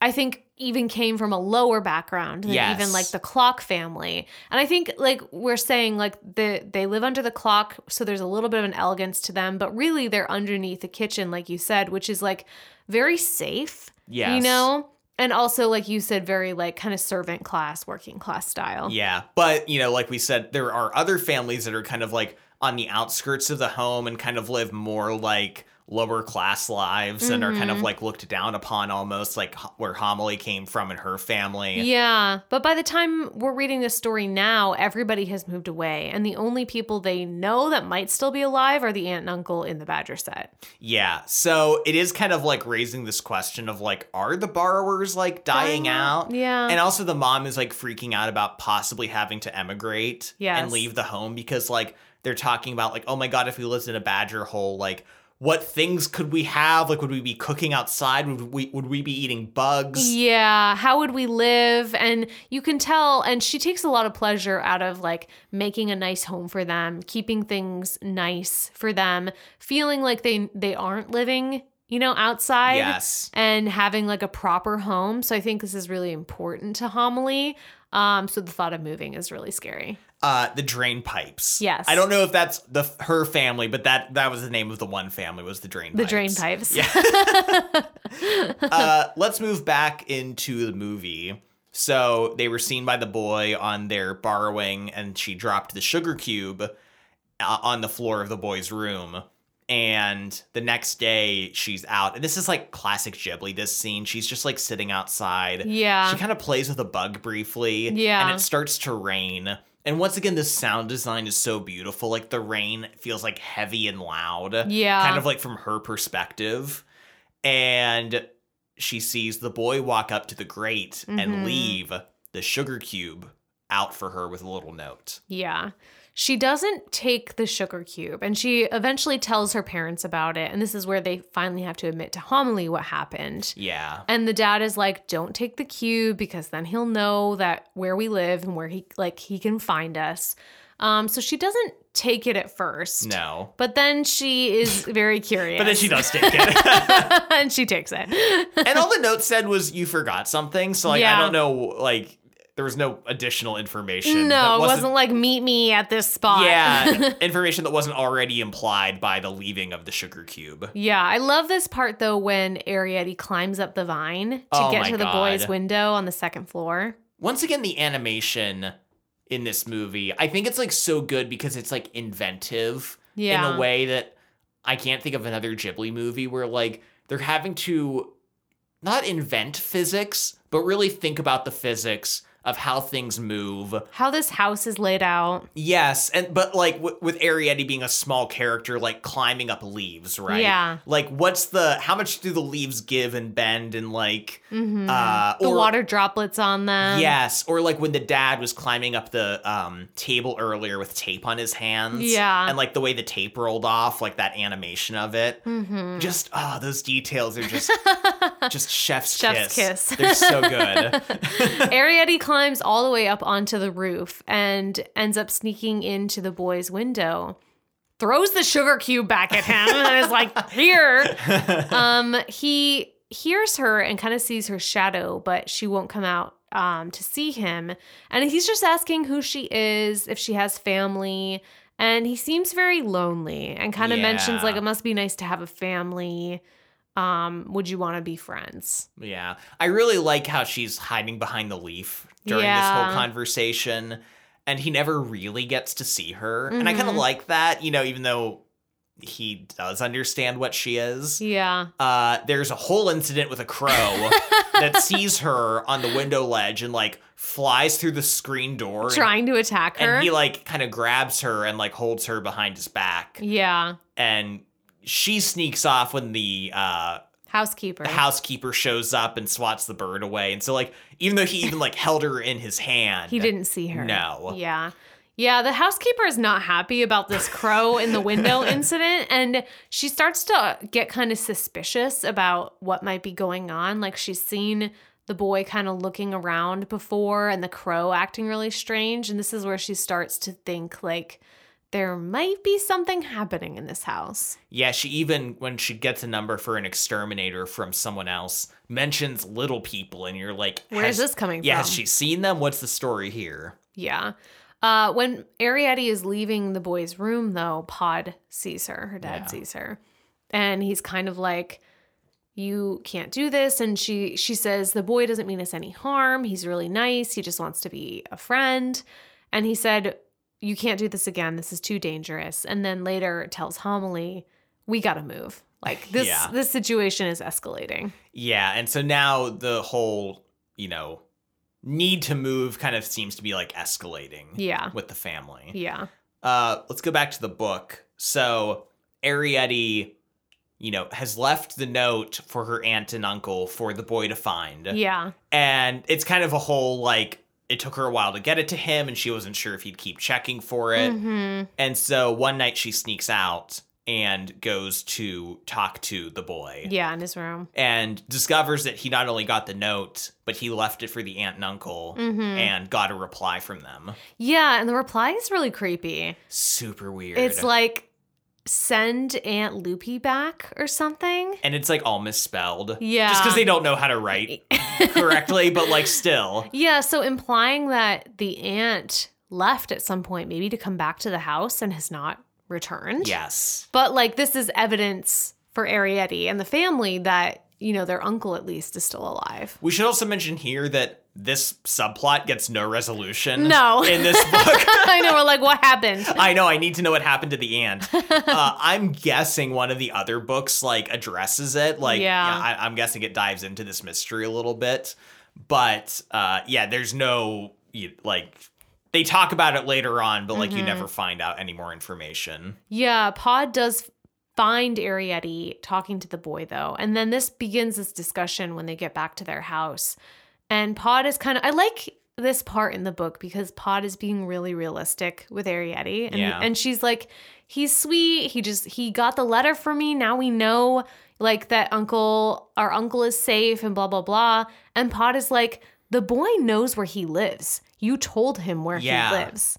I think, even came from a lower background than Yes. even like the clock family. And I think like we're saying like the they live under the clock, so there's a little bit of an elegance to them, but really they're underneath the kitchen, like you said, which is like very safe. Yeah. You know? And also, like you said, very like kind of servant class, working class style. Yeah. But, you know, like we said, there are other families that are kind of like on the outskirts of the home and kind of live more like lower class lives and are kind Mm-hmm. of like looked down upon almost like where Homily came from and her family. Yeah, but by the time we're reading this story now, everybody has moved away, and the only people they know that might still be alive are the aunt and uncle in the Badger set. Yeah. So it is kind of like raising this question of like, are the borrowers like dying, Dying out? out, yeah. And also the mom is like freaking out about possibly having to emigrate Yes. and leave the home because like they're talking about like, oh my god, if we lived in a badger hole, like what things could we have? Like would we be cooking outside? Would we would we be eating bugs? Yeah, how would we live? And you can tell, and she takes a lot of pleasure out of like making a nice home for them, keeping things nice for them, feeling like they they aren't living, you know, outside. Yes. and having like a proper home. So I think this is really important to homily. Um, so the thought of moving is really scary. Uh the drain pipes. Yes. I don't know if that's the her family, but that that was the name of the one family was the drain The pipes. drain pipes. Yeah. uh, let's move back into the movie. So they were seen by the boy on their borrowing, and she dropped the sugar cube uh, on the floor of the boy's room. And the next day, she's out. And this is like classic Ghibli, this scene. She's just like sitting outside. Yeah. She kind of plays with a bug briefly. Yeah. And it starts to rain. And once again, the sound design is so beautiful. Like the rain feels like heavy and loud. Yeah. Kind of like from her perspective. And she sees the boy walk up to the grate Mhm. and leave the sugar cube out for her with a little note. Yeah. She doesn't take the sugar cube and she eventually tells her parents about it. And this is where they finally have to admit to homily what happened. Yeah. And the dad is like, don't take the cube because then he'll know that where we live and where he like he can find us. Um, so she doesn't take it at first. No. But then she is very curious. But then she does take it. and she takes it. and all the note said was you forgot something. So like I don't know like there was no additional information. No, it wasn't like meet me at this spot. Yeah, information that wasn't already implied by the leaving of the sugar cube. yeah, I love this part though when Arrietty climbs up the vine to Oh get to the boys' window on the second floor. Once again, the animation in this movie, I think it's like so good because it's like inventive in a way that I can't think of another Ghibli movie where like they're having to not invent physics, but really think about the physics of how things move. How this house is laid out. Yes, and but like w- with Arrietty being a small character, like climbing up leaves, right? Yeah. Like, what's the how much do the leaves give and bend and like, Mhm. uh, the or water droplets on them. yes, or like when the dad was climbing up the um table earlier with tape on his hands, Yeah. and like the way the tape rolled off, like that animation of it. Mm-hmm. Just oh, those details are just just chef's, Chef's kiss. kiss. They're so good. Arrietty climbs all the way up onto the roof and ends up sneaking into the boys' window. throws the sugar cube back at him and is like, here. Um, he hears her and kind of sees her shadow, but she won't come out um, to see him. And he's just asking who she is, if she has family. And he seems very lonely and kind of mentions like it must be nice to have a family. Um, would you want to be friends? Yeah. I really like how she's hiding behind the leaf during this whole conversation. And he never really gets to see her. And I kind of Mhm. like that, you know, even though he does understand what she is. Yeah. Uh, there's a whole incident with a crow that sees her on the window ledge and like flies through the screen door. and- Trying to attack her. and he like kind of grabs her and like holds her behind his back. yeah. And she sneaks off when the uh Housekeeper. the housekeeper shows up and swats the bird away. And so like even though he even like held her in his hand, He didn't see her. No. Yeah. Yeah, the housekeeper is not happy about this crow in the window incident. And she starts to get kind of suspicious about what might be going on. Like she's seen the boy kind of looking around before and the crow acting really strange. And this is where she starts to think, like, there might be something happening in this house. Yeah, she even when she gets a number for an exterminator from someone else mentions little people, and you're like, Where is this coming from? Yeah, from? has she seen them? What's the story here? Yeah. Uh, when Arrietty is leaving the boy's room, though, Pod sees her. Her dad Yeah. sees her, and he's kind of like, "You can't do this." And she she says, "The boy doesn't mean us any harm. He's really nice. He just wants to be a friend." And he said, "You can't do this again. This is too dangerous." And then later tells Homily, "We got to move. Like this Yeah. this situation is escalating." Yeah, and so now the whole, you know, need to move kind of seems to be like escalating Yeah. with the family. Yeah. Uh, let's go back to the book. So Arrietty, you know, has left the note for her aunt and uncle for the boy to find. Yeah. And it's kind of a whole like it took her a while to get it to him and she wasn't sure if he'd keep checking for it. hmm And so one night she sneaks out and goes to talk to the boy Yeah, in his room. and discovers that he not only got the note, but he left it for the aunt and uncle hmm and got a reply from them. Yeah, and the reply is really creepy. Super weird. It's like send Aunt Lupy back or something. and it's like all misspelled. Yeah. Just because they don't know how to write correctly, but like still. Yeah, so implying that the aunt left at some point, maybe to come back to the house and has not returned. Yes. But like this is evidence for Arrietty and the family that, you know, their uncle at least is still alive. We should also mention here that this subplot gets no resolution No. in this book. I know, we're like, what happened? I know. I need to know what happened to the aunt. Uh, I'm guessing one of the other books like addresses it. Like, Yeah. I, I'm guessing it dives into this mystery a little bit. But uh, yeah, there's no you, like they talk about it later on, but like you Mhm. never find out any more information. Yeah, Pod does find Arrietty talking to the boy though. And then this begins this discussion when they get back to their house. And Pod is kind of I like this part in the book because Pod is being really realistic with Arrietty. And Yeah. and she's like, he's sweet. He just he got the letter for me. Now we know like that uncle our uncle is safe and blah blah blah. And Pod is like, the boy knows where he lives. You told him where Yeah. he lives.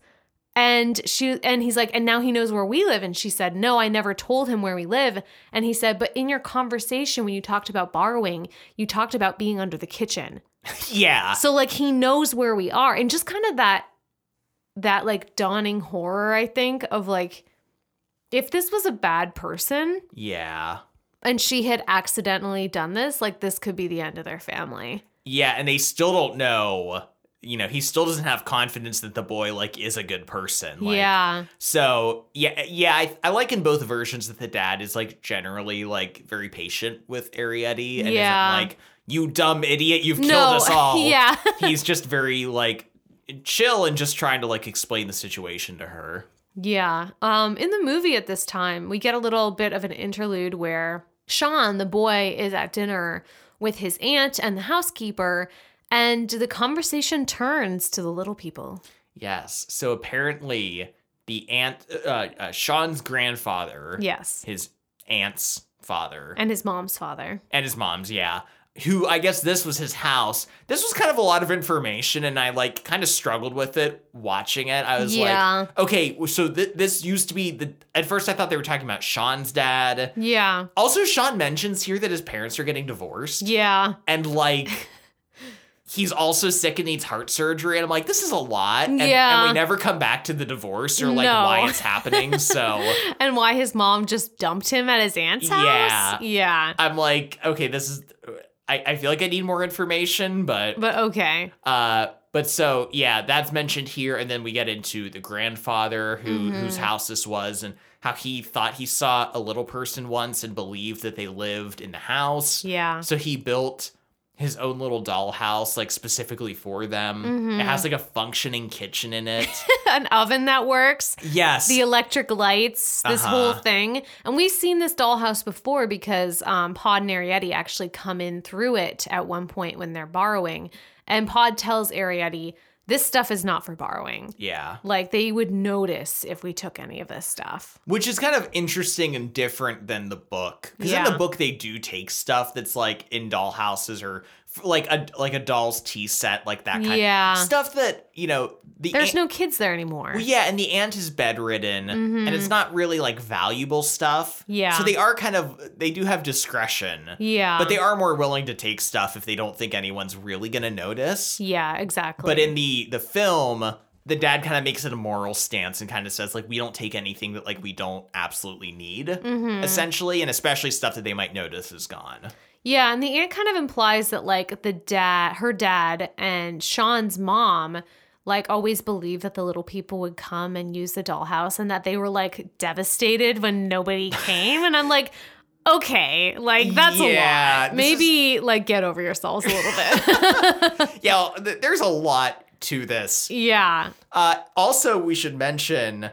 And she and he's like, and now he knows where we live. And she said, No, I never told him where we live. And he said, But in your conversation when you talked about borrowing, you talked about being under the kitchen. yeah. So like he knows where we are. And just kind of that that like dawning horror, I think, of like if this was a bad person Yeah. and she had accidentally done this, like this could be the end of their family. Yeah, and they still don't know. You know, he still doesn't have confidence that the boy like is a good person. Like, yeah. So yeah, yeah, I, I like in both versions that the dad is like generally like very patient with Arrietty and Yeah. isn't like you dumb idiot, you've killed No. us all. yeah. He's just very like chill and just trying to like explain the situation to her. Yeah. Um in the movie at this time, we get a little bit of an interlude where Sean, the boy, is at dinner with his aunt and the housekeeper, and the conversation turns to the little people. Yes. So apparently the aunt, uh, uh, Sean's grandfather, Yes. his aunt's father, And his mom's father. and his mom's, yeah, who I guess this was his house. This was kind of a lot of information, and I like kind of struggled with it watching it. I was Yeah. like, okay, so th- this used to be the. At first, I thought they were talking about Sean's dad. Yeah. Also, Sean mentions here that his parents are getting divorced, Yeah. and like. He's also sick and needs heart surgery, and I'm like, this is a lot. And, Yeah. and we never come back to the divorce or like No. why it's happening. So And why his mom just dumped him at his aunt's house? Yeah. Yeah. I'm like, okay, this is. I, I feel like I need more information, but But okay. uh, but so yeah, that's mentioned here, and then we get into the grandfather who whose Mm-hmm. house this was, and how he thought he saw a little person once and believed that they lived in the house. Yeah. So he built his own little dollhouse, like specifically for them. Mm-hmm. It has like a functioning kitchen in it. An oven that works. yes. the electric lights, this Uh-huh. whole thing. And we've seen this dollhouse before because um, Pod and Arrietty actually come in through it at one point when they're borrowing. And Pod tells Arrietty, this stuff is not for borrowing. yeah. Like they would notice if we took any of this stuff. Which is kind of interesting and different than the book. Because in the book they do take stuff that's like in dollhouses or like a like a doll's tea set, like that kind Yeah. of stuff that, you know, the There's aunt- no kids there anymore. Well, yeah, and the aunt is bedridden and it's not really like valuable stuff. Mm-hmm. Yeah. So they are kind of they do have discretion. Yeah. But they are more willing to take stuff if they don't think anyone's really gonna notice. Yeah, exactly. But in the the film, the dad kind of makes it a moral stance and kind of says like we don't take anything that like we don't absolutely need, Mm-hmm. essentially, and especially stuff that they might notice is gone. Yeah, and the aunt kind of implies that like the dad, her dad, and Sean's mom, like always believed that the little people would come and use the dollhouse, and that they were like devastated when nobody came. and I'm like, okay, like that's Yeah, a lot. Maybe like get over yourselves a little bit. Yeah, th- there's a lot to this. yeah, Uh, also, we should mention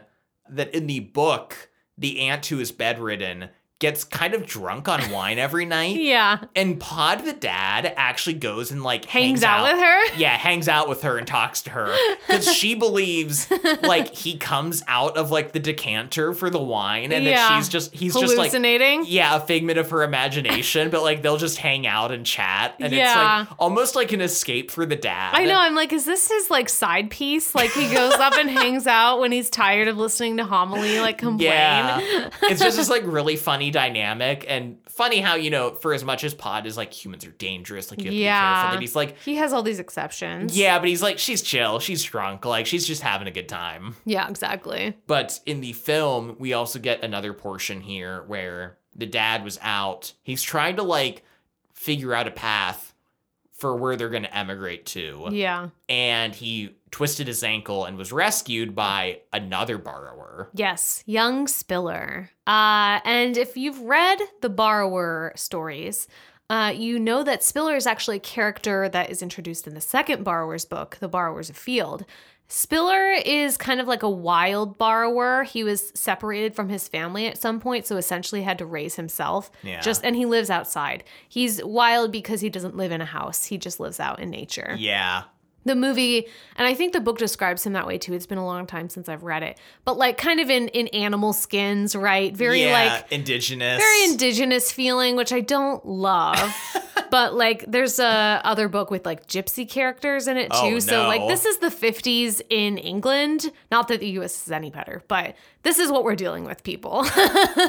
that in the book, the aunt who is bedridden gets kind of drunk on wine every night. yeah, And Pod the dad actually goes and like hangs, out, with her. Yeah, hangs out with her and talks to her because she believes like he comes out of like the decanter for the wine and Yeah. that she's just he's just like Hallucinating. yeah, a figment of her imagination, but like they'll just hang out and chat and Yeah. it's like almost like an escape for the dad. I know. I'm like, is this his like side piece? Like he goes up and hangs out when he's tired of listening to homily, like complain. Yeah. it's just this like really funny dynamic and funny how, you know, for as much as Pod is like humans are dangerous, like you have to be Yeah. careful. And he's like, He has all these exceptions. yeah, but he's like, she's chill, she's drunk, like she's just having a good time. Yeah, exactly. But in the film, we also get another portion here where the dad was out. He's trying to like figure out a path for where they're going to emigrate to. Yeah. And he twisted his ankle and was rescued by another borrower. Yes, young Spiller. Uh, and if you've read the Borrower stories, uh, you know that Spiller is actually a character that is introduced in the second Borrower's book, The Borrowers Afield. Spiller is kind of like a wild borrower. He was separated from his family at some point, so essentially had to raise himself. Yeah. Just and he lives outside. He's wild because he doesn't live in a house. He just lives out in nature Yeah. The movie and i think the book describes him that way too. It's been a long time since i've read it. But like kind of in in animal skins right? Very yeah, like indigenous. very indigenous feeling which i don't love. But like there's a other book with like gypsy characters in it too. Oh, so like this is the 50s in england. Not that the us is any better but this is what we're dealing with people.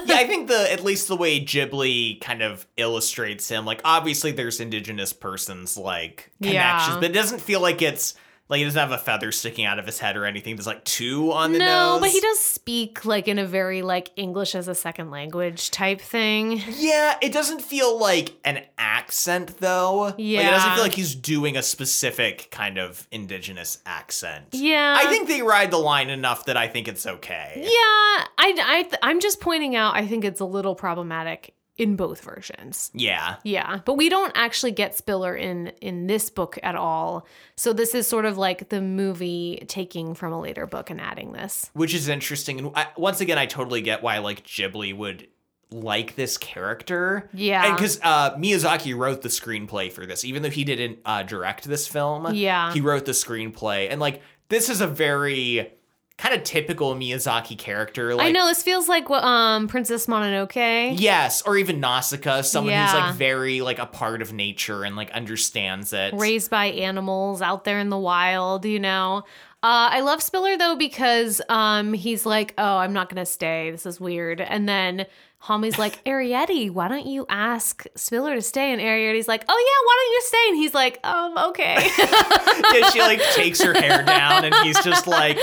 Yeah, I think the at least the way Ghibli kind of illustrates him, like obviously there's indigenous persons like connections, Yeah. but it doesn't feel like it's like he doesn't have a feather sticking out of his head or anything. There's like two on the no nose. but he does speak like in a very like english as a second language type thing Yeah, it doesn't feel like an accent though. Like, it doesn't feel like he's doing a specific kind of indigenous accent. yeah I think they ride the line enough that I think it's okay. Yeah, I, I, I'm just pointing out. I think it's a little problematic in both versions. Yeah. Yeah, but we don't actually get Spiller in in this book at all. So this is sort of like the movie taking from a later book and adding this. Which is interesting. And I, once again, I totally get why like Ghibli would like this character. Yeah. And because uh, Miyazaki wrote the screenplay for this, even though he didn't uh, direct this film. Yeah. He wrote the screenplay. And like, this is a very kind of typical Miyazaki character. Like, I know this feels like what um Princess Mononoke. Yes, or even Nausicaa, someone who's like very like a part of nature and like understands it. raised by animals out there in the wild, you know. Uh, I love Spiller though because um, he's like, "Oh, I'm not gonna stay. This is weird." And then Homie's like, "Arrietty, why don't you ask Spiller to stay?" And Arrietty's like, "Oh yeah, why don't you stay?" And he's like, "Um, okay." Yeah, she like takes her hair down and he's just like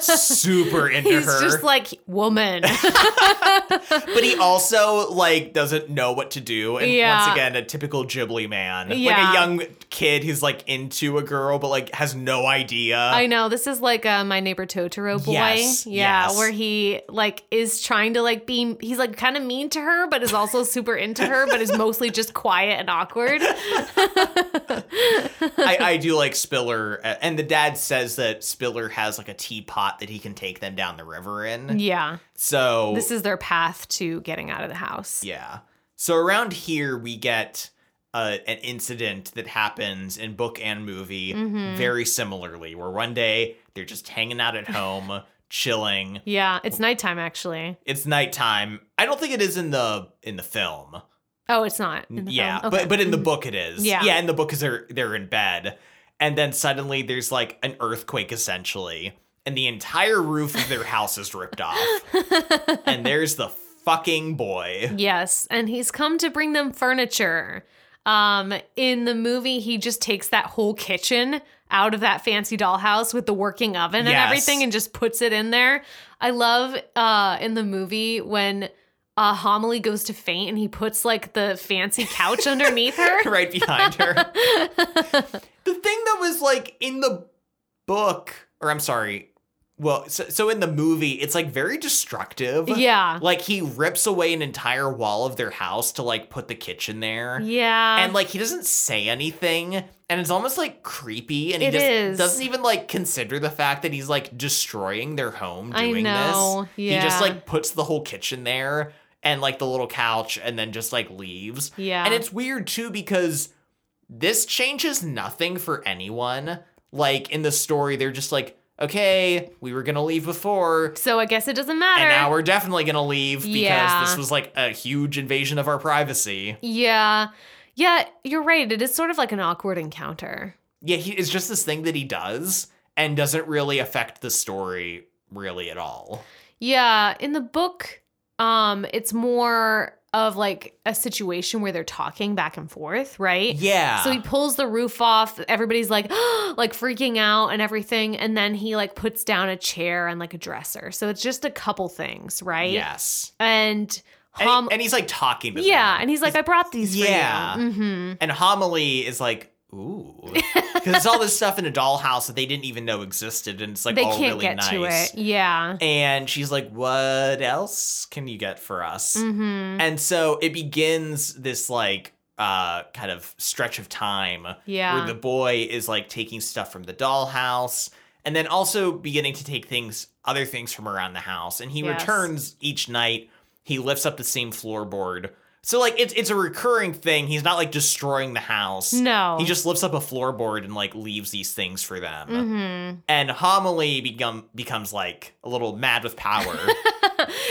super into he's her. He's just like, "Woman." but he also like doesn't know what to do. And Yeah. once again, a typical Ghibli man. Yeah. Like a young kid who's like into a girl but like has no idea. I know this is like uh, my neighbor Totoro boy. Yes, yeah, yes. where he like is trying to like be he's like kind of mean to her, but is also super into her, but is mostly just quiet and awkward. I, I do like Spiller, uh, and the dad says that Spiller has like a teapot that he can take them down the river in. yeah, So this is their path to getting out of the house. yeah. So around here we get uh, an incident that happens in book and movie Mm-hmm. very similarly, where one day they're just hanging out at home, chilling. Yeah, it's nighttime actually. It's nighttime. I don't think it is in the in the film. Oh, it's not. in the yeah, film? Okay. but but in the book it is. Yeah. yeah. In the book, because they're they're in bed, and then suddenly there's like an earthquake essentially, and the entire roof of their house is ripped off, and there's the fucking boy. Yes, and he's come to bring them furniture. Um, in the movie, he just takes that whole kitchen out of that fancy dollhouse with the working oven and everything and just puts it in there. I love uh in the movie when uh Homily goes to faint and he puts like the fancy couch underneath her. right behind her. the thing that was like in the book, or I'm sorry, well, so, so in the movie, it's like very destructive. Yeah. Like he rips away an entire wall of their house to like put the kitchen there. Yeah. and like he doesn't say anything and it's almost like creepy and he It just is. doesn't even like consider the fact that he's like destroying their home I doing know, this he just like puts the whole kitchen there and like the little couch and then just like leaves Yeah. and it's weird too because this changes nothing for anyone like in the story they're just like okay we were gonna leave before so I guess it doesn't matter. and now we're definitely gonna leave because Yeah. this was like a huge invasion of our privacy yeah. Yeah, you're right. It is sort of like an awkward encounter. Yeah, he, it's just this thing that he does and doesn't really affect the story really at all. Yeah, in the book, um, it's more of like a situation where they're talking back and forth, right? Yeah. So he pulls the roof off. Everybody's like, like freaking out and everything, and then he like puts down a chair and like a dresser. So it's just a couple things, right? yes. And And, Hom- he- and he's like talking to yeah, them. and he's like, I brought these for Yeah. you. Mm-hmm. And Homily is like, ooh. Because it's all this stuff in a dollhouse that they didn't even know existed. And it's like They all can't really get nice. to it. Yeah. And she's like, what else can you get for us? Mm-hmm. And so it begins this like uh kind of stretch of time Yeah. where the boy is like taking stuff from the dollhouse and then also beginning to take things other things from around the house and he Yes. returns each night he lifts up the same floorboard so like it's it's a recurring thing he's not like destroying the house No. he just lifts up a floorboard and like leaves these things for them Mm-hmm. and homily become becomes like a little mad with power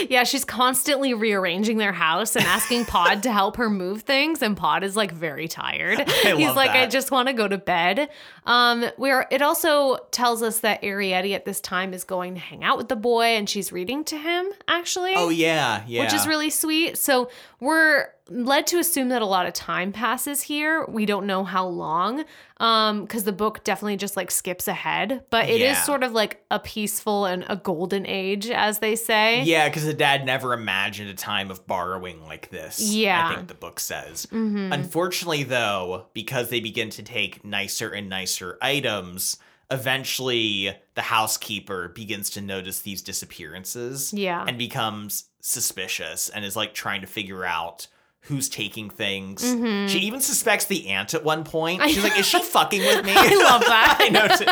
Yeah, she's constantly rearranging their house and asking Pod to help her move things, and Pod is like very tired. I He's like, I just want to go to bed. Um, where it also tells us that Arrietty at this time is going to hang out with the boy, and she's reading to him actually. oh yeah yeah Which is really sweet. So we're led to assume that a lot of time passes here. We don't know how long, um, because the book definitely just like skips ahead. But it is Yeah. sort of like a peaceful and a golden age, as they say. Yeah, because the dad never imagined a time of borrowing like this. Yeah. I think the book says. Mhm. Unfortunately, though, because they begin to take nicer and nicer items, eventually the housekeeper begins to notice these disappearances Yeah. and becomes suspicious and is like trying to figure out who's taking things. Mhm. She even suspects the aunt at one point. She's like, is she fucking with me? I love that. I know. Too.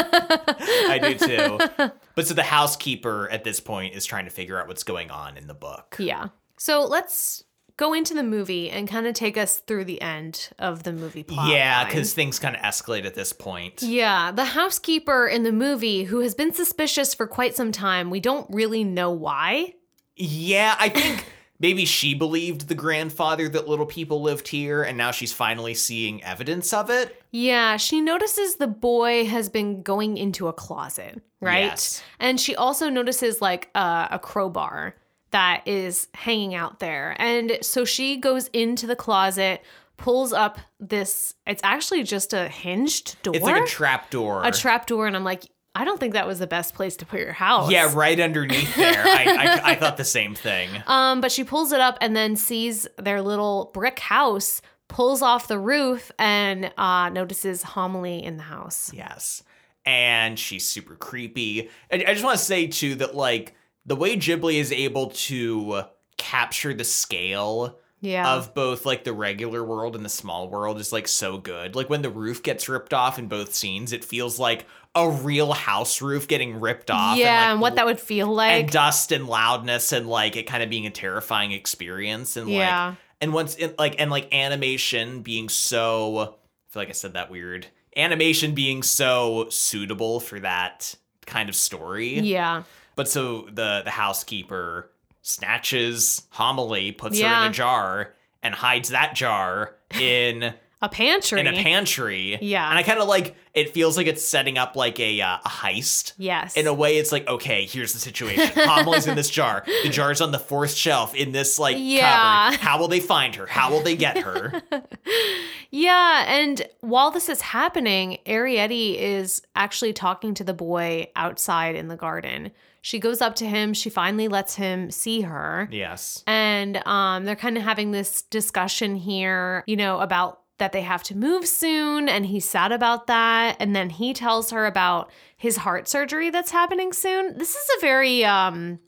I do too. But so the housekeeper at this point is trying to figure out what's going on in the book. Yeah. So let's go into the movie and kind of take us through the end of the movie plot. yeah, because things kind of escalate at this point. Yeah, the housekeeper in the movie who has been suspicious for quite some time. We don't really know why. Yeah, I think maybe she believed the grandfather that little people lived here, and now she's finally seeing evidence of it. Yeah, she notices the boy has been going into a closet, right? Yes. And she also notices like uh, a crowbar that is hanging out there. And so she goes into the closet, pulls up this, it's actually just a hinged door. It's like a trap door. a trap door. And I'm like, I don't think that was the best place to put your house. Yeah, right underneath there. I, I, I thought the same thing. Um, but she pulls it up and then sees their little brick house, pulls off the roof, and uh, notices homily in the house. Yes. And she's super creepy. And I just want to say, too, that like the way Ghibli is able to capture the scale Yeah. of both like the regular world and the small world is like so good. Like when the roof gets ripped off in both scenes, it feels like a real house roof getting ripped off. yeah, and, like, what that would feel like. and dust and loudness and like it kind of being a terrifying experience and Yeah. like and once it like and like animation being so I feel like I said that weird animation being so suitable for that kind of story yeah. but so the the housekeeper snatches homily puts her in a jar and hides that jar in A pantry. in a pantry Yeah. and I kind of like it feels like it's setting up like a uh, a heist yes. in a way it's like okay here's the situation Homily's in this jar the jar's on the fourth shelf in this like Yeah. cupboard how will they find her how will they get her yeah, and while this is happening, Arrietty is actually talking to the boy outside in the garden. She goes up to him, she finally lets him see her. yes And um, they're kind of having this discussion here, you know, about that they have to move soon. And he's sad about that. And then he tells her about his heart surgery that's happening soon. This is a very um,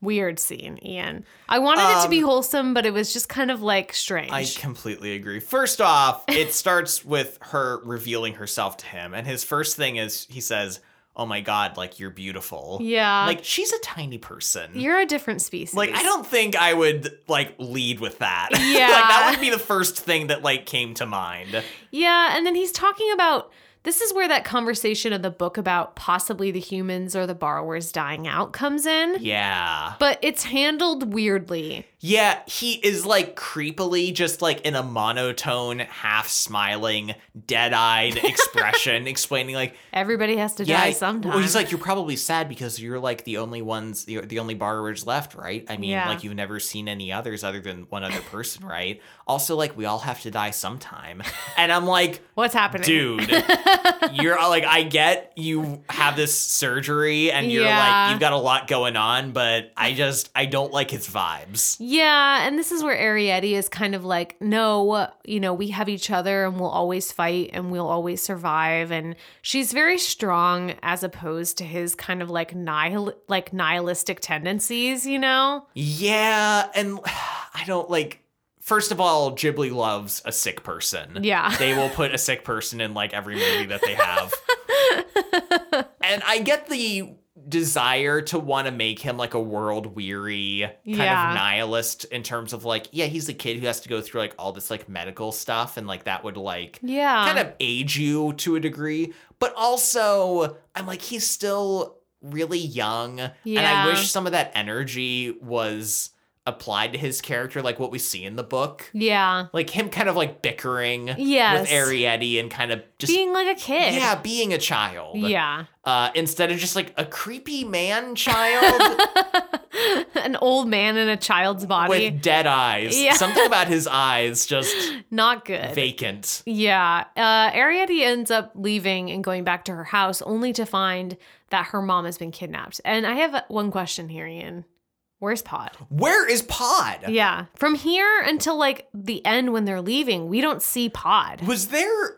weird scene, Ian. I wanted it to be Um, wholesome, but it was just kind of like strange. I completely agree. First off, it starts with her revealing herself to him, and his first thing is he says, "Oh my god, like you're beautiful." yeah. Like she's a tiny person. you're a different species. like I don't think I would like lead with that. Yeah. like that would be the first thing that like came to mind. Yeah, and then he's talking about this is where that conversation of the book about possibly the humans or the borrowers dying out comes in. Yeah. But it's handled weirdly. Yeah, he is like creepily just like in a monotone, half smiling, dead-eyed expression explaining like Everybody has to yeah, die sometime. Well, he's like, you're probably sad because you're like the only ones, the, the only borrowers left, right? I mean, Yeah. like you've never seen any others other than one other person, right? Also, like we all have to die sometime, and I'm like, What's happening? dude, you're like, I get you have this surgery and you're Yeah. like, you've got a lot going on, but I just, I don't like his vibes. Yeah, and this is where Arrietty is kind of like, no, you know, we have each other and we'll always fight and we'll always survive. And she's very strong as opposed to his kind of like nihil like nihilistic tendencies, you know? Yeah, and I don't like. First of all, Ghibli loves a sick person. Yeah. They will put a sick person in like every movie that they have. and I get the desire to want to make him like a world weary kind Yeah. of nihilist in terms of like, yeah, he's a kid who has to go through like all this like medical stuff and like that would like Yeah. kind of age you to a degree. But also, I'm like, he's still really young. And I wish some of that energy was applied to his character, like what we see in the book. Yeah. Like him kind of like bickering Yes. with Arrietty and kind of just Being like a kid. yeah, being a child. Yeah. Uh, instead of just like a creepy man child An old man in a child's body. with dead eyes. Yeah. Something about his eyes just Not good. vacant. Yeah. Uh, Arrietty ends up leaving and going back to her house only to find that her mom has been kidnapped. And I have one question here, Ian. Where's Pod? Where is Pod? Yeah. From here until like the end when they're leaving, we don't see Pod. Was there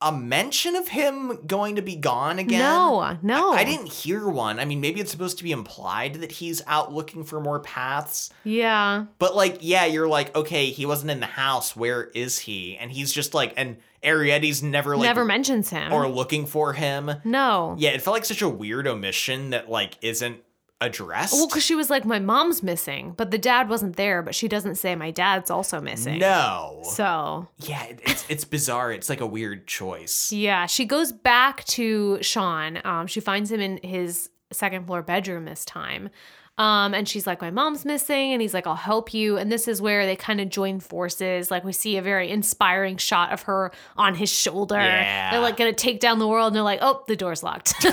a mention of him going to be gone again? No, no. I, I didn't hear one. I mean, maybe it's supposed to be implied that he's out looking for more paths. Yeah. But like, yeah, you're like, okay, he wasn't in the house. Where is he? And he's just like, and Arrietty's never like Never mentions him. or looking for him. no. Yeah, it felt like such a weird omission that like isn't addressed. Well, because she was like, my mom's missing, but the dad wasn't there, but she doesn't say my dad's also missing. no. So, yeah, it- it's it's bizarre. It's like a weird choice. yeah, she goes back to Sean. Um, she finds him in his second floor bedroom this time. Um, and she's like, My mom's missing. And he's like, I'll help you. And this is where they kind of join forces. Like, we see a very inspiring shot of her on his shoulder. Yeah. They're like, gonna take down the world. And they're like, Oh, the door's locked.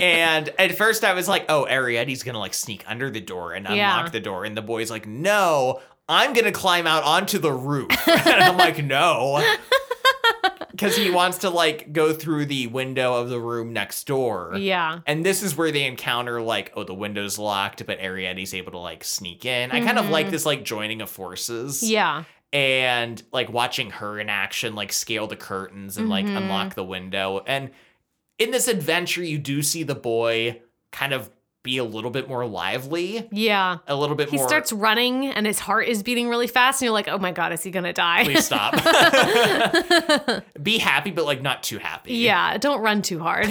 and at first I was like, oh, Arrietty's gonna like sneak under the door and unlock Yeah. the door. And the boy's like, no, I'm gonna climb out onto the roof. and I'm like, no. Because he wants to like go through the window of the room next door. yeah. And this is where they encounter like, oh, the window's locked, but Arrietty's able to like sneak in. I kind of like this like joining of forces. Mm-hmm. Yeah. and like watching her in action like scale the curtains and like Mhm. unlock the window and in this adventure you do see the boy kind of be a little bit more lively Yeah. a little bit He more He starts running and his heart is beating really fast. And you're like, Oh my God, is he gonna die? please stop be happy but like not too happy yeah. Don't run too hard.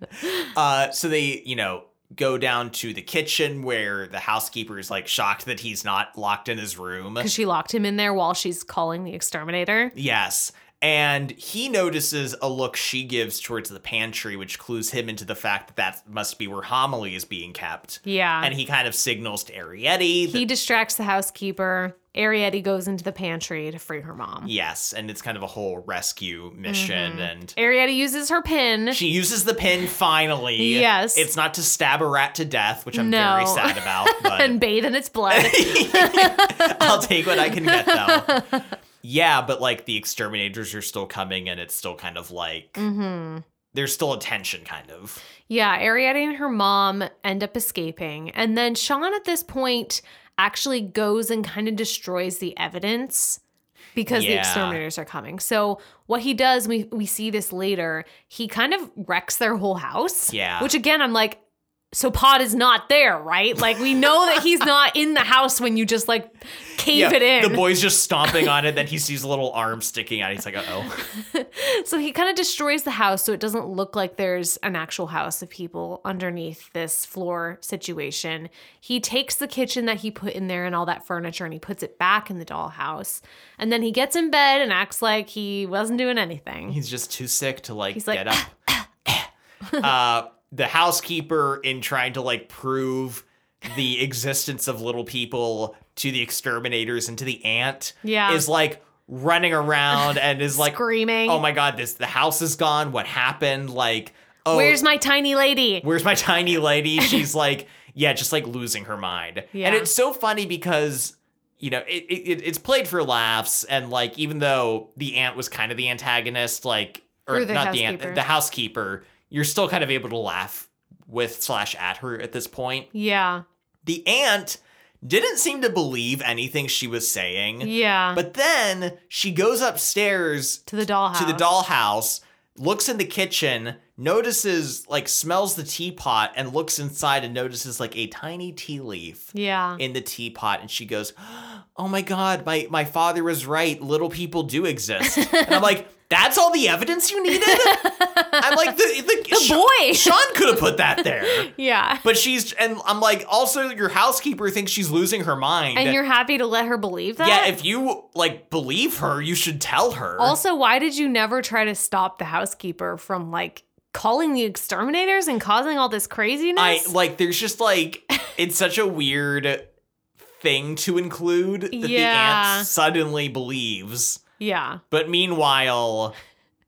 uh so they you know go down to the kitchen where the housekeeper is like shocked that he's not locked in his room Because she locked him in there while she's calling the exterminator. Yes. And he notices a look she gives towards the pantry, which clues him into the fact that that must be where homily is being kept. Yeah. And he kind of signals to Arrietty. that- he distracts the housekeeper. Arrietty goes into the pantry to free her mom. yes. And it's kind of a whole rescue mission. Mm-hmm. And Arrietty uses her pin. she uses the pin finally. Yes. It's not to stab a rat to death, which I'm No. very sad about. But and bathe in its blood. I'll take what I can get though. Yeah, but like the exterminators are still coming and it's still kind of like hmm there's still a tension kind of. Yeah, Arrietty and her mom end up escaping. And then Sean at this point actually goes and kind of destroys the evidence because the exterminators are coming. So what he does, we we see this later, he kind of wrecks their whole house. Yeah. Which again, I'm like, so Pod is not there, right? Like we know that he's not in the house when you just like cave it in. The boy's just stomping on it, then he sees a little arm sticking out. He's like, uh oh. So he kind of destroys the house so it doesn't look like there's an actual house of people underneath this floor situation. He takes the kitchen that he put in there and all that furniture and he puts it back in the dollhouse. And then he gets in bed and acts like he wasn't doing anything. He's just too sick to like He's like, get up. uh, the housekeeper, in trying to like prove the existence of little people to the exterminators and to the aunt, Yeah. is like running around and is like, Screaming. oh my god, this the house is gone. What happened? Like, oh, Where's my tiny lady? where's my tiny lady? She's like, yeah, just like losing her mind. Yeah. And it's so funny because, you know, it, it it's played for laughs. And like, even though the aunt was kind of the antagonist, like, or the not the aunt, the housekeeper, you're still kind of able to laugh with slash at her at this point. Yeah. The aunt didn't seem to believe anything she was saying. Yeah. But then she goes upstairs to the dollhouse. to the dollhouse, looks in the kitchen, notices, like, smells the teapot, and looks inside and notices, like, a tiny tea leaf Yeah. in the teapot. And she goes, Oh my God, my, my father was right. Little people do exist. and I'm like, That's all the evidence you needed? I'm like, The, the, The boy. Sean could have put that there. yeah. But she's, and I'm like, also, your housekeeper thinks she's losing her mind. And you're happy to let her believe that? yeah, if you, like, believe her, you should tell her. Also, why did you never try to stop the housekeeper from like calling the exterminators and causing all this craziness? I like there's just like it's such a weird thing to include that the Yeah. aunt suddenly believes. yeah, But meanwhile,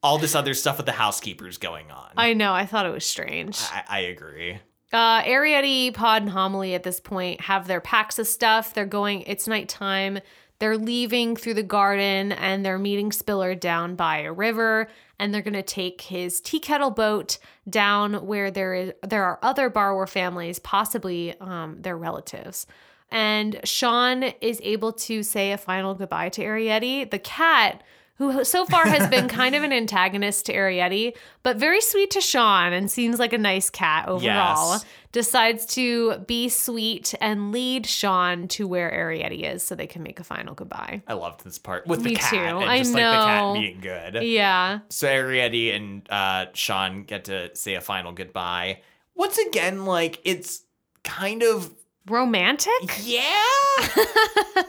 all this other stuff with the housekeepers going on. I know. I thought it was strange. I, I agree. Uh, Arrietty, Pod, and Homily at this point have their packs of stuff. They're going, it's nighttime. They're leaving through the garden and they're meeting Spiller down by a river. And they're going to take his tea kettle boat down where there is there are other borrower families, possibly um, their relatives. And Sean is able to say a final goodbye to Arrietty. The cat who so far has been kind of an antagonist to Arrietty, but very sweet to Sean and seems like a nice cat overall, Yes. decides to be sweet and lead Sean to where Arrietty is so they can make a final goodbye. I loved this part with Me the cat too. and I just like the know. cat being good. Yeah. So Arrietty and uh, Sean get to say a final goodbye. Once again, like it's kind of Romantic? yeah,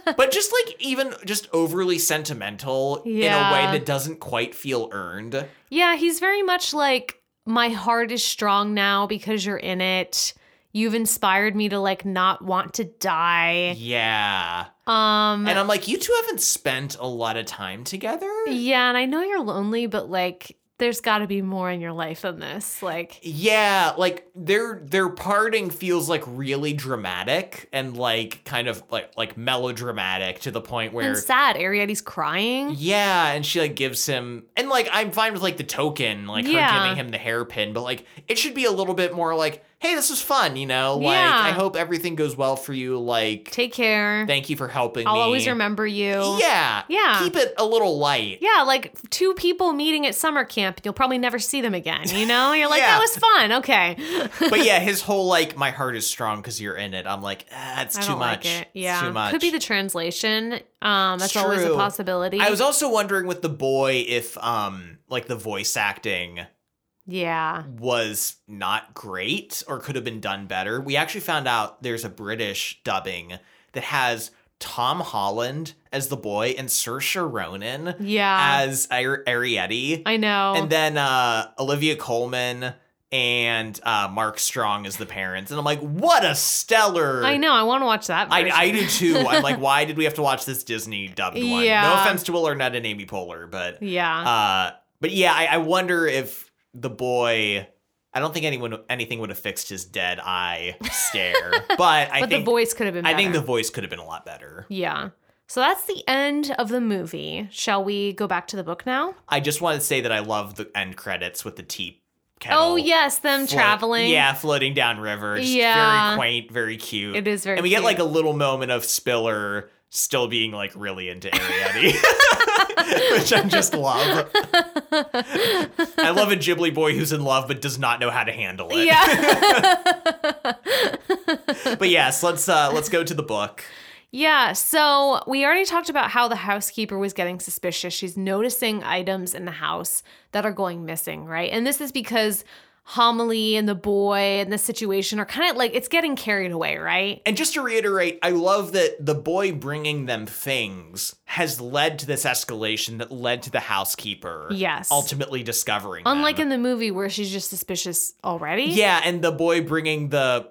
but just like even just overly sentimental in a way that doesn't quite feel earned. Yeah, he's very much like my heart is strong now because you're in it. You've inspired me to like not want to die. Yeah, Um and I'm like, you two haven't spent a lot of time together. Yeah, and I know you're lonely, but like there's got to be more in your life than this. Like Yeah, like their their parting feels like really dramatic and like kind of like like melodramatic to the point where and sad. Arrietty's crying. Yeah, and she like gives him and like I'm fine with like the token, like Yeah. her giving him the hairpin, but like it should be a little bit more like, hey, this was fun, you know? Like Yeah. I hope everything goes well for you. Like Take care. thank you for helping I'll me. always remember you. Yeah. Yeah. Keep it a little light. Yeah, like two people meeting at summer camp, you'll probably never see them again. You know, you're like, Yeah. that was fun. Okay, But yeah, his whole like my heart is strong because you're in it. I'm like, ah, it's too much. like it. It's Yeah, too much. could be the translation. Um, that's always a possibility. I was also wondering with the boy if um like the voice acting yeah. was not great or could have been done better. We actually found out there's a British dubbing that has Tom Holland as the boy and Saoirse Ronan Yeah. as Ar- Arrietty, I know. and then uh, Olivia Colman and uh, Mark Strong as the parents. And I'm like, what a stellar! I know. I want to watch that. I. I do too. I'm like, why did we have to watch this Disney dubbed one? No offense to Will Arnett and Amy Poehler, but Yeah. uh, but yeah, I, I wonder if the boy. I don't think anyone anything would have fixed his dead eye stare, but I but think the voice could have been. I think the voice could have been a lot better. Yeah. So that's the end of the movie. Shall we go back to the book now? I just want to say that I love the end credits with the tea kettle. Oh yes, them traveling. Yeah, floating down river. Just Yeah. very quaint, very cute. It is very and we get like a little moment of Spiller still being like really into Arrietty, which I just love. I love a Ghibli boy who's in love but does not know how to handle it. Yeah. But yes, let's uh let's go to the book. Yeah, so we already talked about how the housekeeper was getting suspicious. She's noticing items in the house that are going missing, right? And this is because Homily and the boy and the situation are kind of like it's getting carried away, right? And just to reiterate, I love that the boy bringing them things has led to this escalation that led to the housekeeper Yes. ultimately discovering them. Unlike in the movie where she's just suspicious already. Yeah, and the boy bringing the.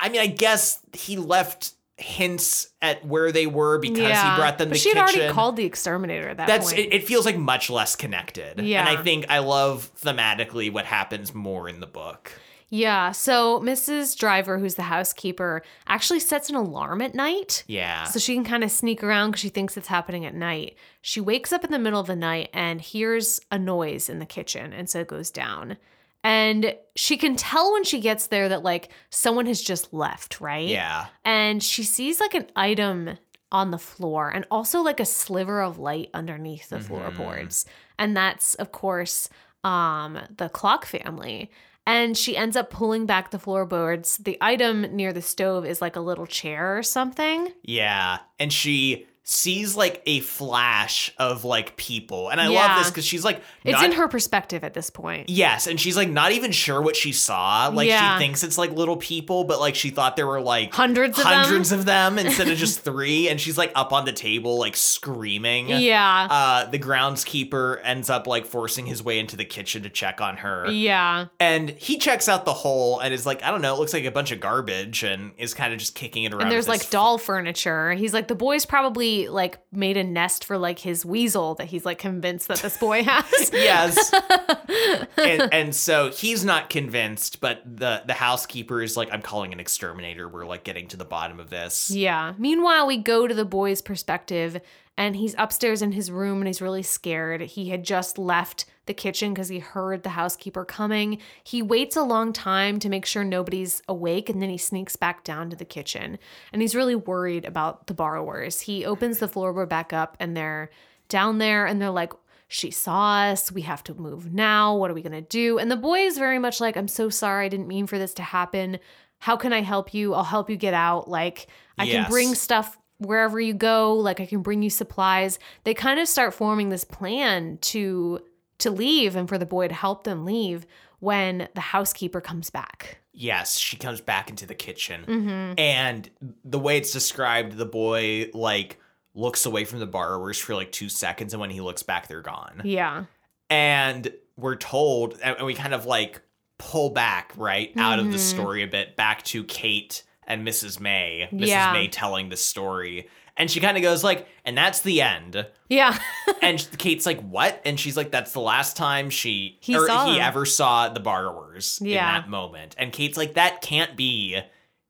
I mean, I guess he left hints at where they were because he brought them but to she had kitchen. already called the exterminator at that That's point. it, it. Feels like much less connected. Yeah. and I think I love thematically what happens more in the book. yeah, so Mrs. Driver, who's the housekeeper, actually sets an alarm at night. Yeah, So she can kind of sneak around because she thinks it's happening at night. She wakes up in the middle of the night and hears a noise in the kitchen, and so it goes down. And she can tell when she gets there that like someone has just left, right? yeah, And she sees like an item on the floor and also like a sliver of light underneath the floorboards. And that's of course um the clock family. And she ends up pulling back the floorboards. The item near the stove is like a little chair or something. yeah. And she sees like a flash of like people, and I love this because she's like, It's in her perspective at this point. Yes, and she's like not even sure what she saw. Like Yeah. she thinks it's like little people, but like she thought there were like Hundreds of them? hundreds of them instead of just three. And she's like up on the table, like screaming. Yeah. Uh, the groundskeeper ends up like forcing his way into the kitchen to check on her. yeah. And he checks out the hole and is like, I don't know, it looks like a bunch of garbage and is kind of just kicking it around. And there's like doll furniture. He's like, the boy's probably like made a nest for like his weasel that he's like convinced that this boy has. yes. and, and so he's not convinced, but the the housekeeper is like, I'm calling an exterminator. We're like getting to the bottom of this. Yeah. Meanwhile, we go to the boy's perspective, and he's upstairs in his room and he's really scared. He had just left the kitchen because he heard the housekeeper coming. He waits a long time to make sure nobody's awake, and then he sneaks back down to the kitchen. And he's really worried about the borrowers. He opens the floorboard back up, and they're down there and they're like, she saw us. We have to move now. What are we going to do? And the boy is very much like, I'm so sorry. I didn't mean for this to happen. How can I help you? I'll help you get out. Like, I can bring stuff wherever you go. Like, I can bring you supplies. They kind of start forming this plan to to leave and for the boy to help them leave when the housekeeper comes back. Yes, she comes back into the kitchen. Mm-hmm. And the way it's described, the boy like looks away from the borrowers for like two seconds, and when he looks back, they're gone. Yeah. And we're told, and we kind of like pull back right out of the Mhm. story a bit, back to Kate and Mrs. May. Mrs. Yeah. May telling the story, and she kind of goes like, "And that's the end." Yeah. and Kate's like, "What?" And she's like, "That's the last time she He or he ever saw the borrowers Yeah. in that moment." And Kate's like, "That can't be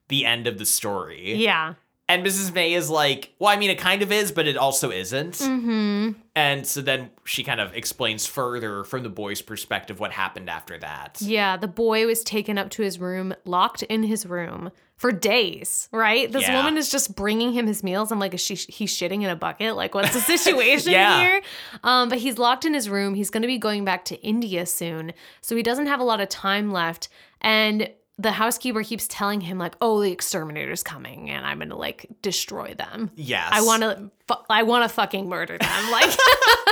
the end of the story." yeah. And Mrs. May is like, "Well, I mean, it kind of is, but it also isn't." Mm-hmm. And so then she kind of explains further from the boy's perspective what happened after that. Yeah, the boy was taken up to his room, locked in his room for days, right? This Yeah. woman is just bringing him his meals. I'm like, is she he's shitting in a bucket? Like, what's the situation Yeah. here? Um, but he's locked in his room. He's going to be going back to India soon, so he doesn't have a lot of time left. And the housekeeper keeps telling him like, "Oh, the exterminator's coming, and I'm gonna like destroy them. Yes. I want to, fu- I want to fucking murder them." Like,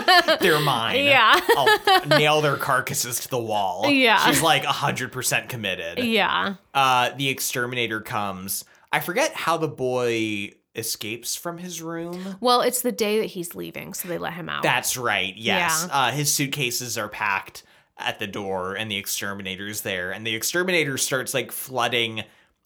They're mine. Yeah. I'll nail their carcasses to the wall. Yeah. She's like 100% committed. yeah, uh the exterminator comes i forget how the boy escapes from his room well, it's the day that he's leaving, so they let him out. that's right yes Yeah. uh his suitcases are packed at the door and the exterminator's there and the exterminator starts like flooding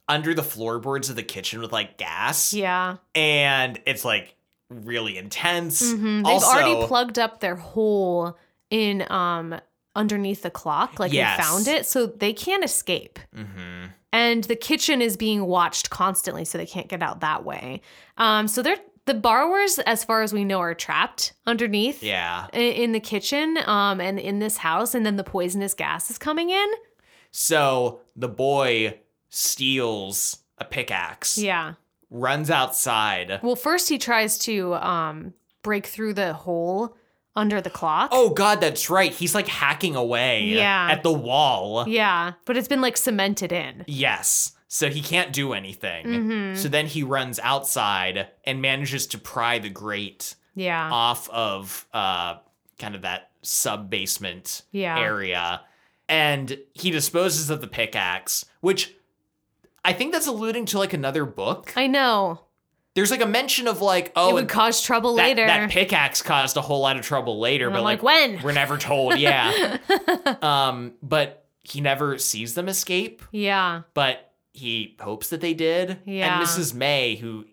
under the floorboards of the kitchen with like gas yeah. and it's like really intense Mhm. They've also already plugged up their hole in um underneath the clock, like Yes. they found it, so they can't escape. Mhm. And the kitchen is being watched constantly, so they can't get out that way. Um, so they're the borrowers, as far as we know, are trapped underneath yeah in the kitchen um, and in this house, and then the poisonous gas is coming in. so the boy steals a pickaxe Yeah. runs outside Well, first he tries to um, break through the hole under the clock. Oh god, that's right. He's like hacking away Yeah. at the wall. Yeah, but it's been like cemented in. Yes. So he can't do anything. Mhm. So then he runs outside and manages to pry the grate Yeah. off of uh kind of that sub basement Yeah. area. And he disposes of the pickaxe, which I think that's alluding to like another book. I know. There's like a mention of like, oh, it would cause trouble that, later. that pickaxe caused a whole lot of trouble later, And but like, like, when? we're never told. Yeah. um, but he never sees them escape. yeah. But he hopes that they did. Yeah. And Mrs. May, who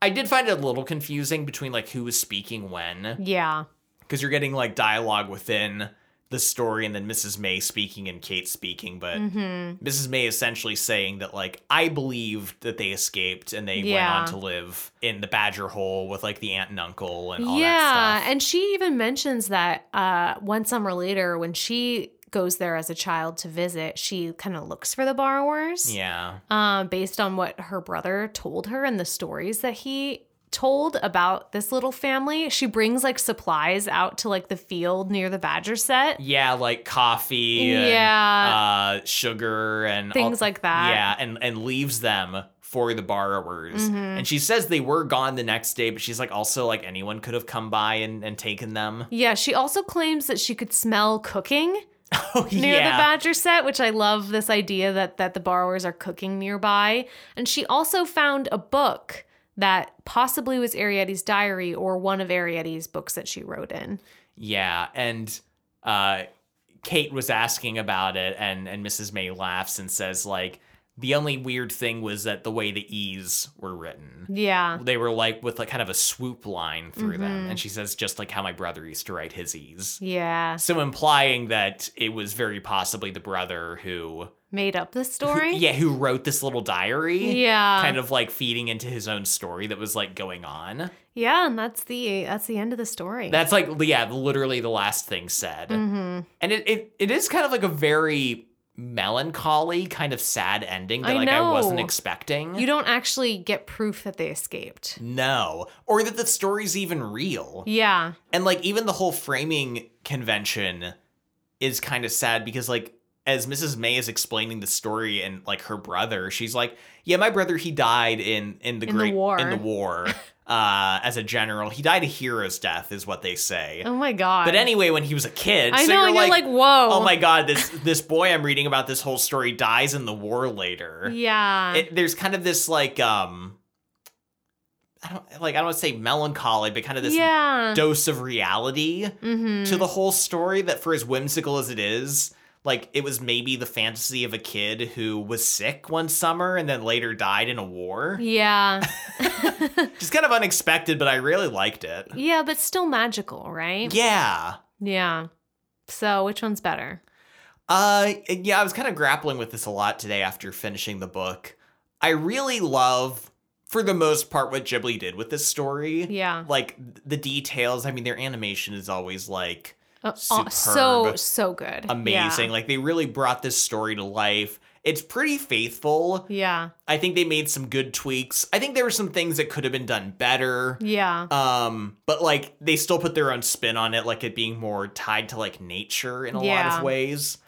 I did find it a little confusing between like who was speaking when, Yeah. because you're getting like dialogue within the story and then Mrs. May speaking and Kate speaking, but hmm Mrs. May essentially saying that like I believed that they escaped and they Yeah. went on to live in the Badger Hole with like the aunt and uncle and all Yeah. that stuff. And she even mentions that uh, one summer later, when she goes there as a child to visit, she kind of looks for the borrowers. yeah. Um, based on what her brother told her and the stories that he told about this little family. She brings like supplies out to like the field near the Badger set. Yeah, like coffee and Yeah. uh, sugar and Things like that. Yeah, and and leaves them for the borrowers. Mm-hmm. And she says they were gone the next day, but she's like also like anyone could have come by and, and taken them. Yeah, she also claims that she could smell cooking Oh near the. Badger set, which I love this idea that that the borrowers are cooking nearby. And she also found a book that possibly was Arrietty's diary or one of Arrietty's books that she wrote in. Yeah, and uh, Kate was asking about it, and and Mrs. May laughs and says like the only weird thing was that the way the E's were written. Yeah. They were like with like kind of a swoop line through them, Mhm. and she says just like how my brother used to write his E's. Yeah. So implying that it was very possibly the brother who, Made up this story? yeah, who wrote this little diary. Yeah. Kind of like feeding into his own story that was like going on. Yeah, and that's the that's the end of the story. That's like yeah, literally the last thing said. hmm And it, it it is kind of like a very melancholy, kind of sad ending that I like I wasn't expecting. You don't actually get proof that they escaped. no, or that the story's even real. Yeah. And like even the whole framing convention is kind of sad because like as Mrs. May is explaining the story and like her brother, she's like, "Yeah, my brother he died in in the In the great war." in the war uh as a general. He died a hero's death is what they say." Oh my god. But anyway, when he was a kid, I so know, you're and you're like, whoa. "Oh my god, this this boy I'm reading about this whole story dies in the war later." Yeah. It, there's kind of this like um I don't like I don't want to say melancholy, but kind of this yeah. dose of reality mm-hmm. to the whole story that for as whimsical as it is like it was maybe the fantasy of a kid who was sick one summer and then later died in a war Yeah. just kind of unexpected but i really liked it yeah, but still magical, right? yeah Yeah. So which one's better? uh yeah i was kind of grappling with this a lot today after finishing the book i really love for the most part what ghibli did with this story Yeah. like the details i mean their animation is always like Uh, uh, so so good. amazing. Like they really brought this story to life. It's pretty faithful. Yeah. I think they made some good tweaks. I think there were some things that could have been done better. Yeah. Um, but like they still put their own spin on it, like it being more tied to like nature in a lot of ways.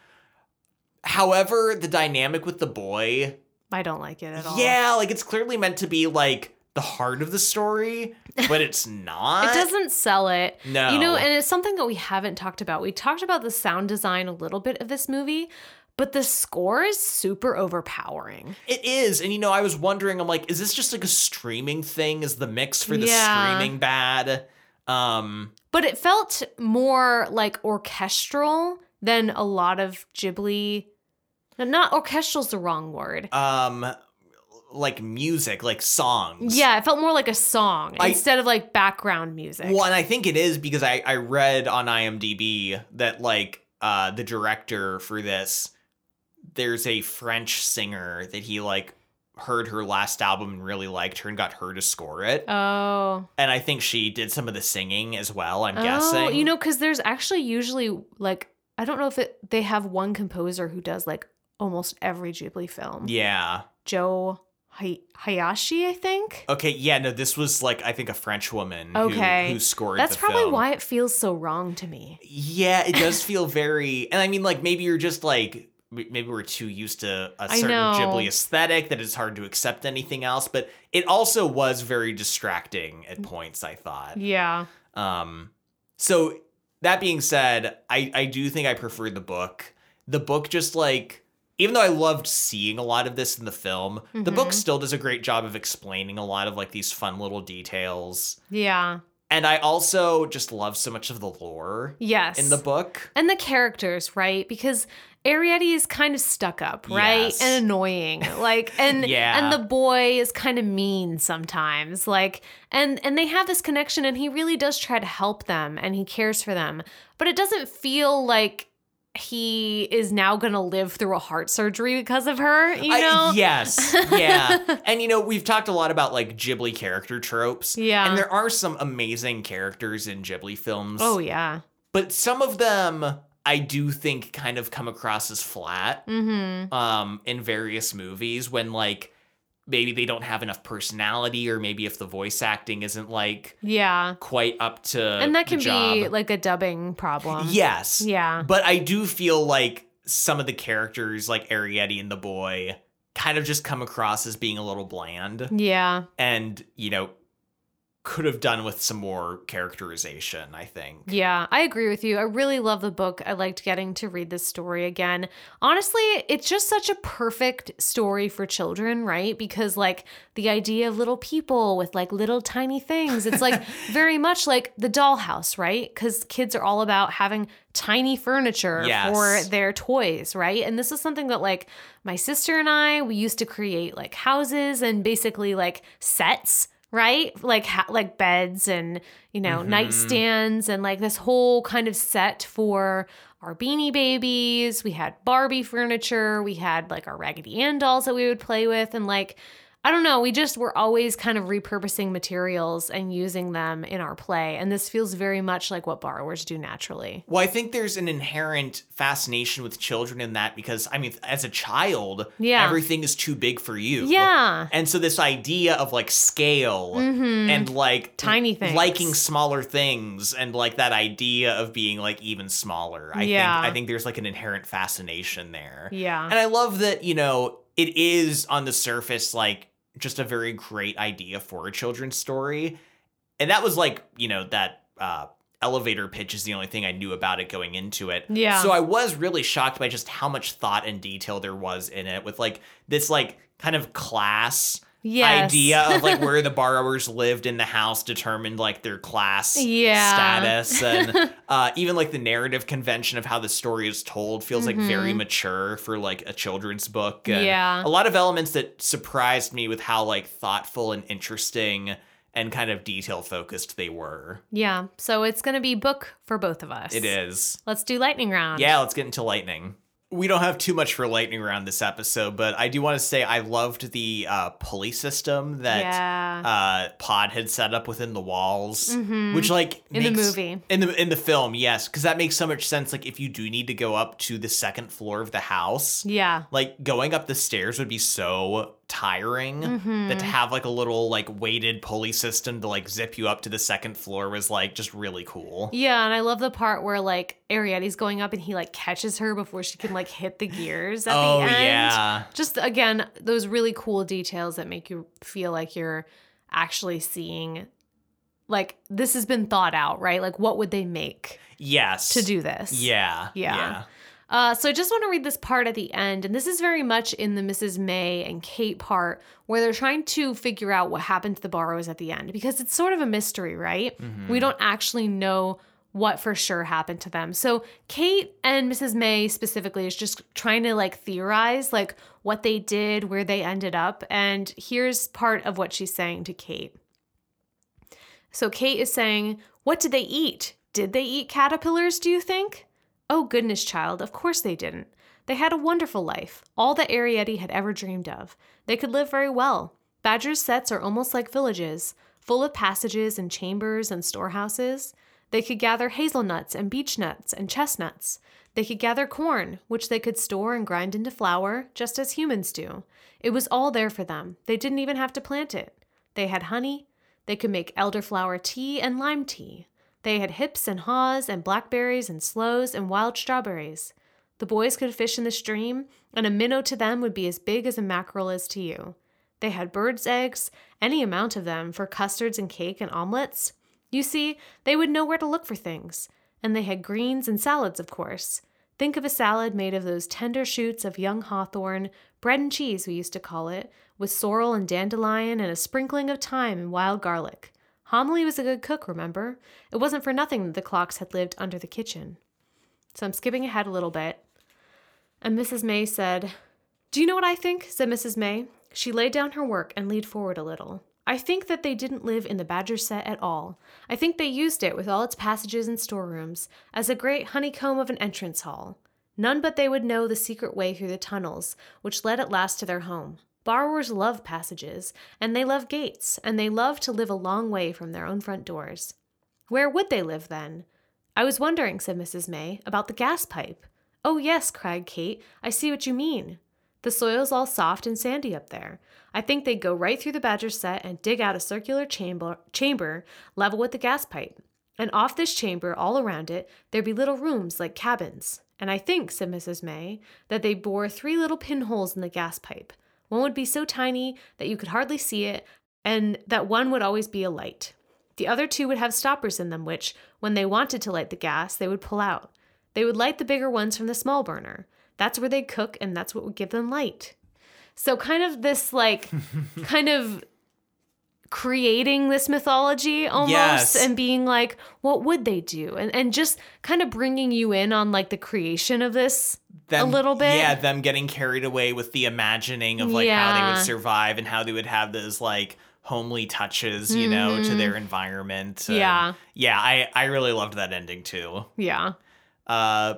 However, the dynamic with the boy, I don't like it at all. yeah, like it's clearly meant to be like the heart of the story, but it's not. It doesn't sell it. No. You know, and it's something that we haven't talked about. We talked about the sound design a little bit of this movie, but the score is super overpowering. It is. And you know, I was wondering, I'm like, is this just like a streaming thing? Is the mix for the Yeah. streaming bad? Um But it felt more like orchestral than a lot of Ghibli. Not orchestral's the wrong word. um like music, like songs. Yeah, it felt more like a song I- instead of like background music. Well, and I think it is because I, I read on IMDb that like uh the director for this, there's a French singer that he like heard her last album and really liked her and got her to score it. Oh. And I think she did some of the singing as well, I'm Oh, guessing. you know, because there's actually usually like I don't know if it they have one composer who does like almost every Ghibli film. Yeah. Joe Hay- Hayashi, I think. Okay, yeah, no, this was like I think a French woman Okay. who, who scored That's probably film. why it feels so wrong to me. Yeah, it does feel very, and I mean, like maybe you're just like maybe we're too used to a certain. Ghibli aesthetic that it's hard to accept anything else. But it also was very distracting at points. I thought. Yeah. Um, so that being said, I I do think I prefer the book. The book just like even though I loved seeing a lot of this in the film, the book Mhm. still does a great job of explaining a lot of like these fun little details. Yeah. And I also just love so much of the lore Yes. in the book. and the characters, right? Because Arrietty is kind of stuck up, right? Yes. And annoying. Like and Yeah. and the boy is kind of mean sometimes. Like and and they have this connection and he really does try to help them and he cares for them. But it doesn't feel like he is now going to live through a heart surgery because of her, you I- know? yes, yeah. and you know, we've talked a lot about like Ghibli character tropes. Yeah. And there are some amazing characters in Ghibli films. Oh yeah. But some of them I do think kind of come across as flat Mhm. um in various movies when like maybe they don't have enough personality or maybe if the voice acting isn't like Yeah. quite up to And that can be like a dubbing problem. Yes. Yeah. But I do feel like some of the characters like Arrietty and the boy kind of just come across as being a little bland Yeah. and, you know, could have done with some more characterization, I think. Yeah, I agree with you. I really love the book. I liked getting to read this story again. Honestly, it's just such a perfect story for children, right? Because, like, the idea of little people with like little tiny things, it's like very much like the dollhouse, right? Because kids are all about having tiny furniture Yes. for their toys, right? And this is something that, like, my sister and I, we used to create like houses and basically like sets right? Like ha- like beds and you know Mhm. nightstands and like this whole kind of set for our beanie babies. We had barbie furniture. We had like our raggedy ann dolls that we would play with. And like I don't know. We just were always kind of repurposing materials and using them in our play. And this feels very much like what borrowers do naturally. Well, I think there's an inherent fascination with children in that because, I mean, as a child, Yeah. everything is too big for you. Yeah. And so this idea of like scale Mhm. and like Tiny things. liking smaller things and like that idea of being like even smaller. I Yeah. think I think there's like an inherent fascination there. Yeah. And I love that, you know, it is on the surface like just a very great idea for a children's story. And that was like, you know, that uh elevator pitch is the only thing I knew about it going into it. Yeah. So I was really shocked by just how much thought and detail there was in it with like this like kind of class Yes. idea of like where the borrowers lived in the house determined like their class Yeah. status and uh, even like the narrative convention of how the story is told feels like very mature for like a children's book and Mm-hmm. Yeah. a lot of elements that surprised me with how like thoughtful and interesting and kind of detail focused they were Yeah. So it's going to be book for both of us. it is Let's do lightning round. yeah let's get into lightning we don't have too much for lightning round this episode but i do want to say i loved the uh, pulley system that Yeah. uh pod had set up within the walls Mhm. which like In the movie. in the in the film yes because that makes so much sense like if you do need to go up to the second floor of the house yeah. like going up the stairs would be so tiring Mhm. that to have like a little like weighted pulley system to like zip you up to the second floor was like just really cool Yeah, and I love the part where like Arrietty's going up and he like catches her before she can like hit the gears at oh the end. yeah Just again, those really cool details that make you feel like you're actually seeing like this has been thought out, right? Like what would they make yes to do this? yeah Yeah. yeah Uh, so I just want to read this part at the end, and this is very much in the Mrs. May and Kate part where they're trying to figure out what happened to the borrowers at the end because it's sort of a mystery, right? Mhm. We don't actually know what for sure happened to them. So Kate and Mrs. May specifically is just trying to like theorize like what they did, where they ended up, and here's part of what she's saying to Kate. So Kate is saying, "What did they eat? Did they eat caterpillars, do you think?" Oh, goodness, child, of course they didn't. They had a wonderful life, all that Arrietty had ever dreamed of. They could live very well. Badger's sets are almost like villages, full of passages and chambers and storehouses. They could gather hazelnuts and beech nuts and chestnuts. They could gather corn, which they could store and grind into flour, just as humans do. It was all there for them. They didn't even have to plant it. They had honey. They could make elderflower tea and lime tea. They had hips and haws and blackberries and sloes and wild strawberries. The boys could fish in the stream, and a minnow to them would be as big as a mackerel is to you. They had birds' eggs, any amount of them, for custards and cake and omelets. You see, they would know where to look for things. And they had greens and salads, of course. Think of a salad made of those tender shoots of young hawthorn, bread and cheese, we used to call it, with sorrel and dandelion and a sprinkling of thyme and wild garlic. Homily was a good cook, remember? It wasn't for nothing that the clocks had lived under the kitchen. So I'm skipping ahead a little bit. And Mrs. May said, Do you know what I think? said Mrs. May. She laid down her work and leaned forward a little. I think that they didn't live in the Badger set at all. I think they used it, with all its passages and storerooms, as a great honeycomb of an entrance hall. None but they would know the secret way through the tunnels, which led at last to their home. Borrowers love passages, and they love gates, and they love to live a long way from their own front doors. Where would they live then? I was wondering, said Mrs. May, about the gas pipe. Oh, yes, cried Kate. I see what you mean. The soil's all soft and sandy up there. I think they'd go right through the badger set and dig out a circular chamber, chamber level with the gas pipe. And off this chamber, all around it, there'd be little rooms like cabins. And I think, said Mrs. May, that they bore three little pinholes in the gas pipe. One would be so tiny that you could hardly see it, and that one would always be a light. The other two would have stoppers in them, which, when they wanted to light the gas, they would pull out. They would light the bigger ones from the small burner. That's where they'd cook, and that's what would give them light. So, kind of this, like, kind of creating this mythology almost Yes. and being like, what would they do? And, and just kind of bringing you in on, like, the creation of this them, a little bit. Yeah, them getting carried away with the imagining of like how they would survive and how they would have those like homely touches, you know, to their environment. and- Yeah. yeah, I I really loved that ending too. Yeah. Uh,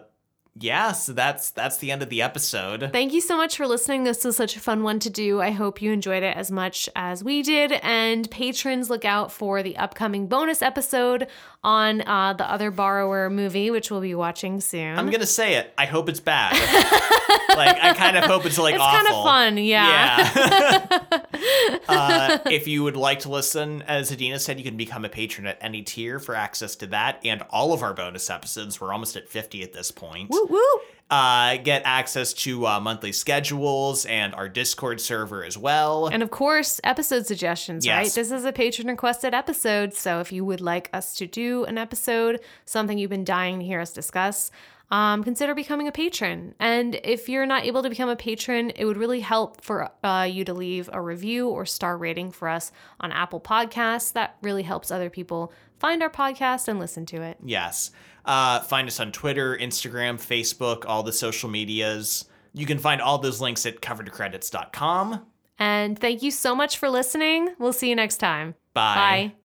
yeah, so that's that's the end of the episode. Thank you so much for listening. This was such a fun one to do. I hope you enjoyed it as much as we did. And patrons, look out for the upcoming bonus episode on uh, the Other Borrower movie, which we'll be watching soon. I'm gonna say it. I hope it's bad. like I kind of hope it's like it's awful. kind of fun, yeah. Yeah. uh, if you would like to listen, as Adina said, you can become a patron at any tier for access to that and all of our bonus episodes. We're almost at 50 at this point. Woo woo. Uh, get access to uh, monthly schedules and our Discord server as well. And of course, episode suggestions, right? This is a patron requested episode. So if you would like us to do an episode, something you've been dying to hear us discuss, um, consider becoming a patron. And if you're not able to become a patron, it would really help for uh, you to leave a review or star rating for us on Apple Podcasts. That really helps other people find our podcast and listen to it. Yes. Uh, find us on Twitter, Instagram, Facebook, all the social medias. You can find all those links at coveredcredits.com. And thank you so much for listening. We'll see you next time. Bye. Bye.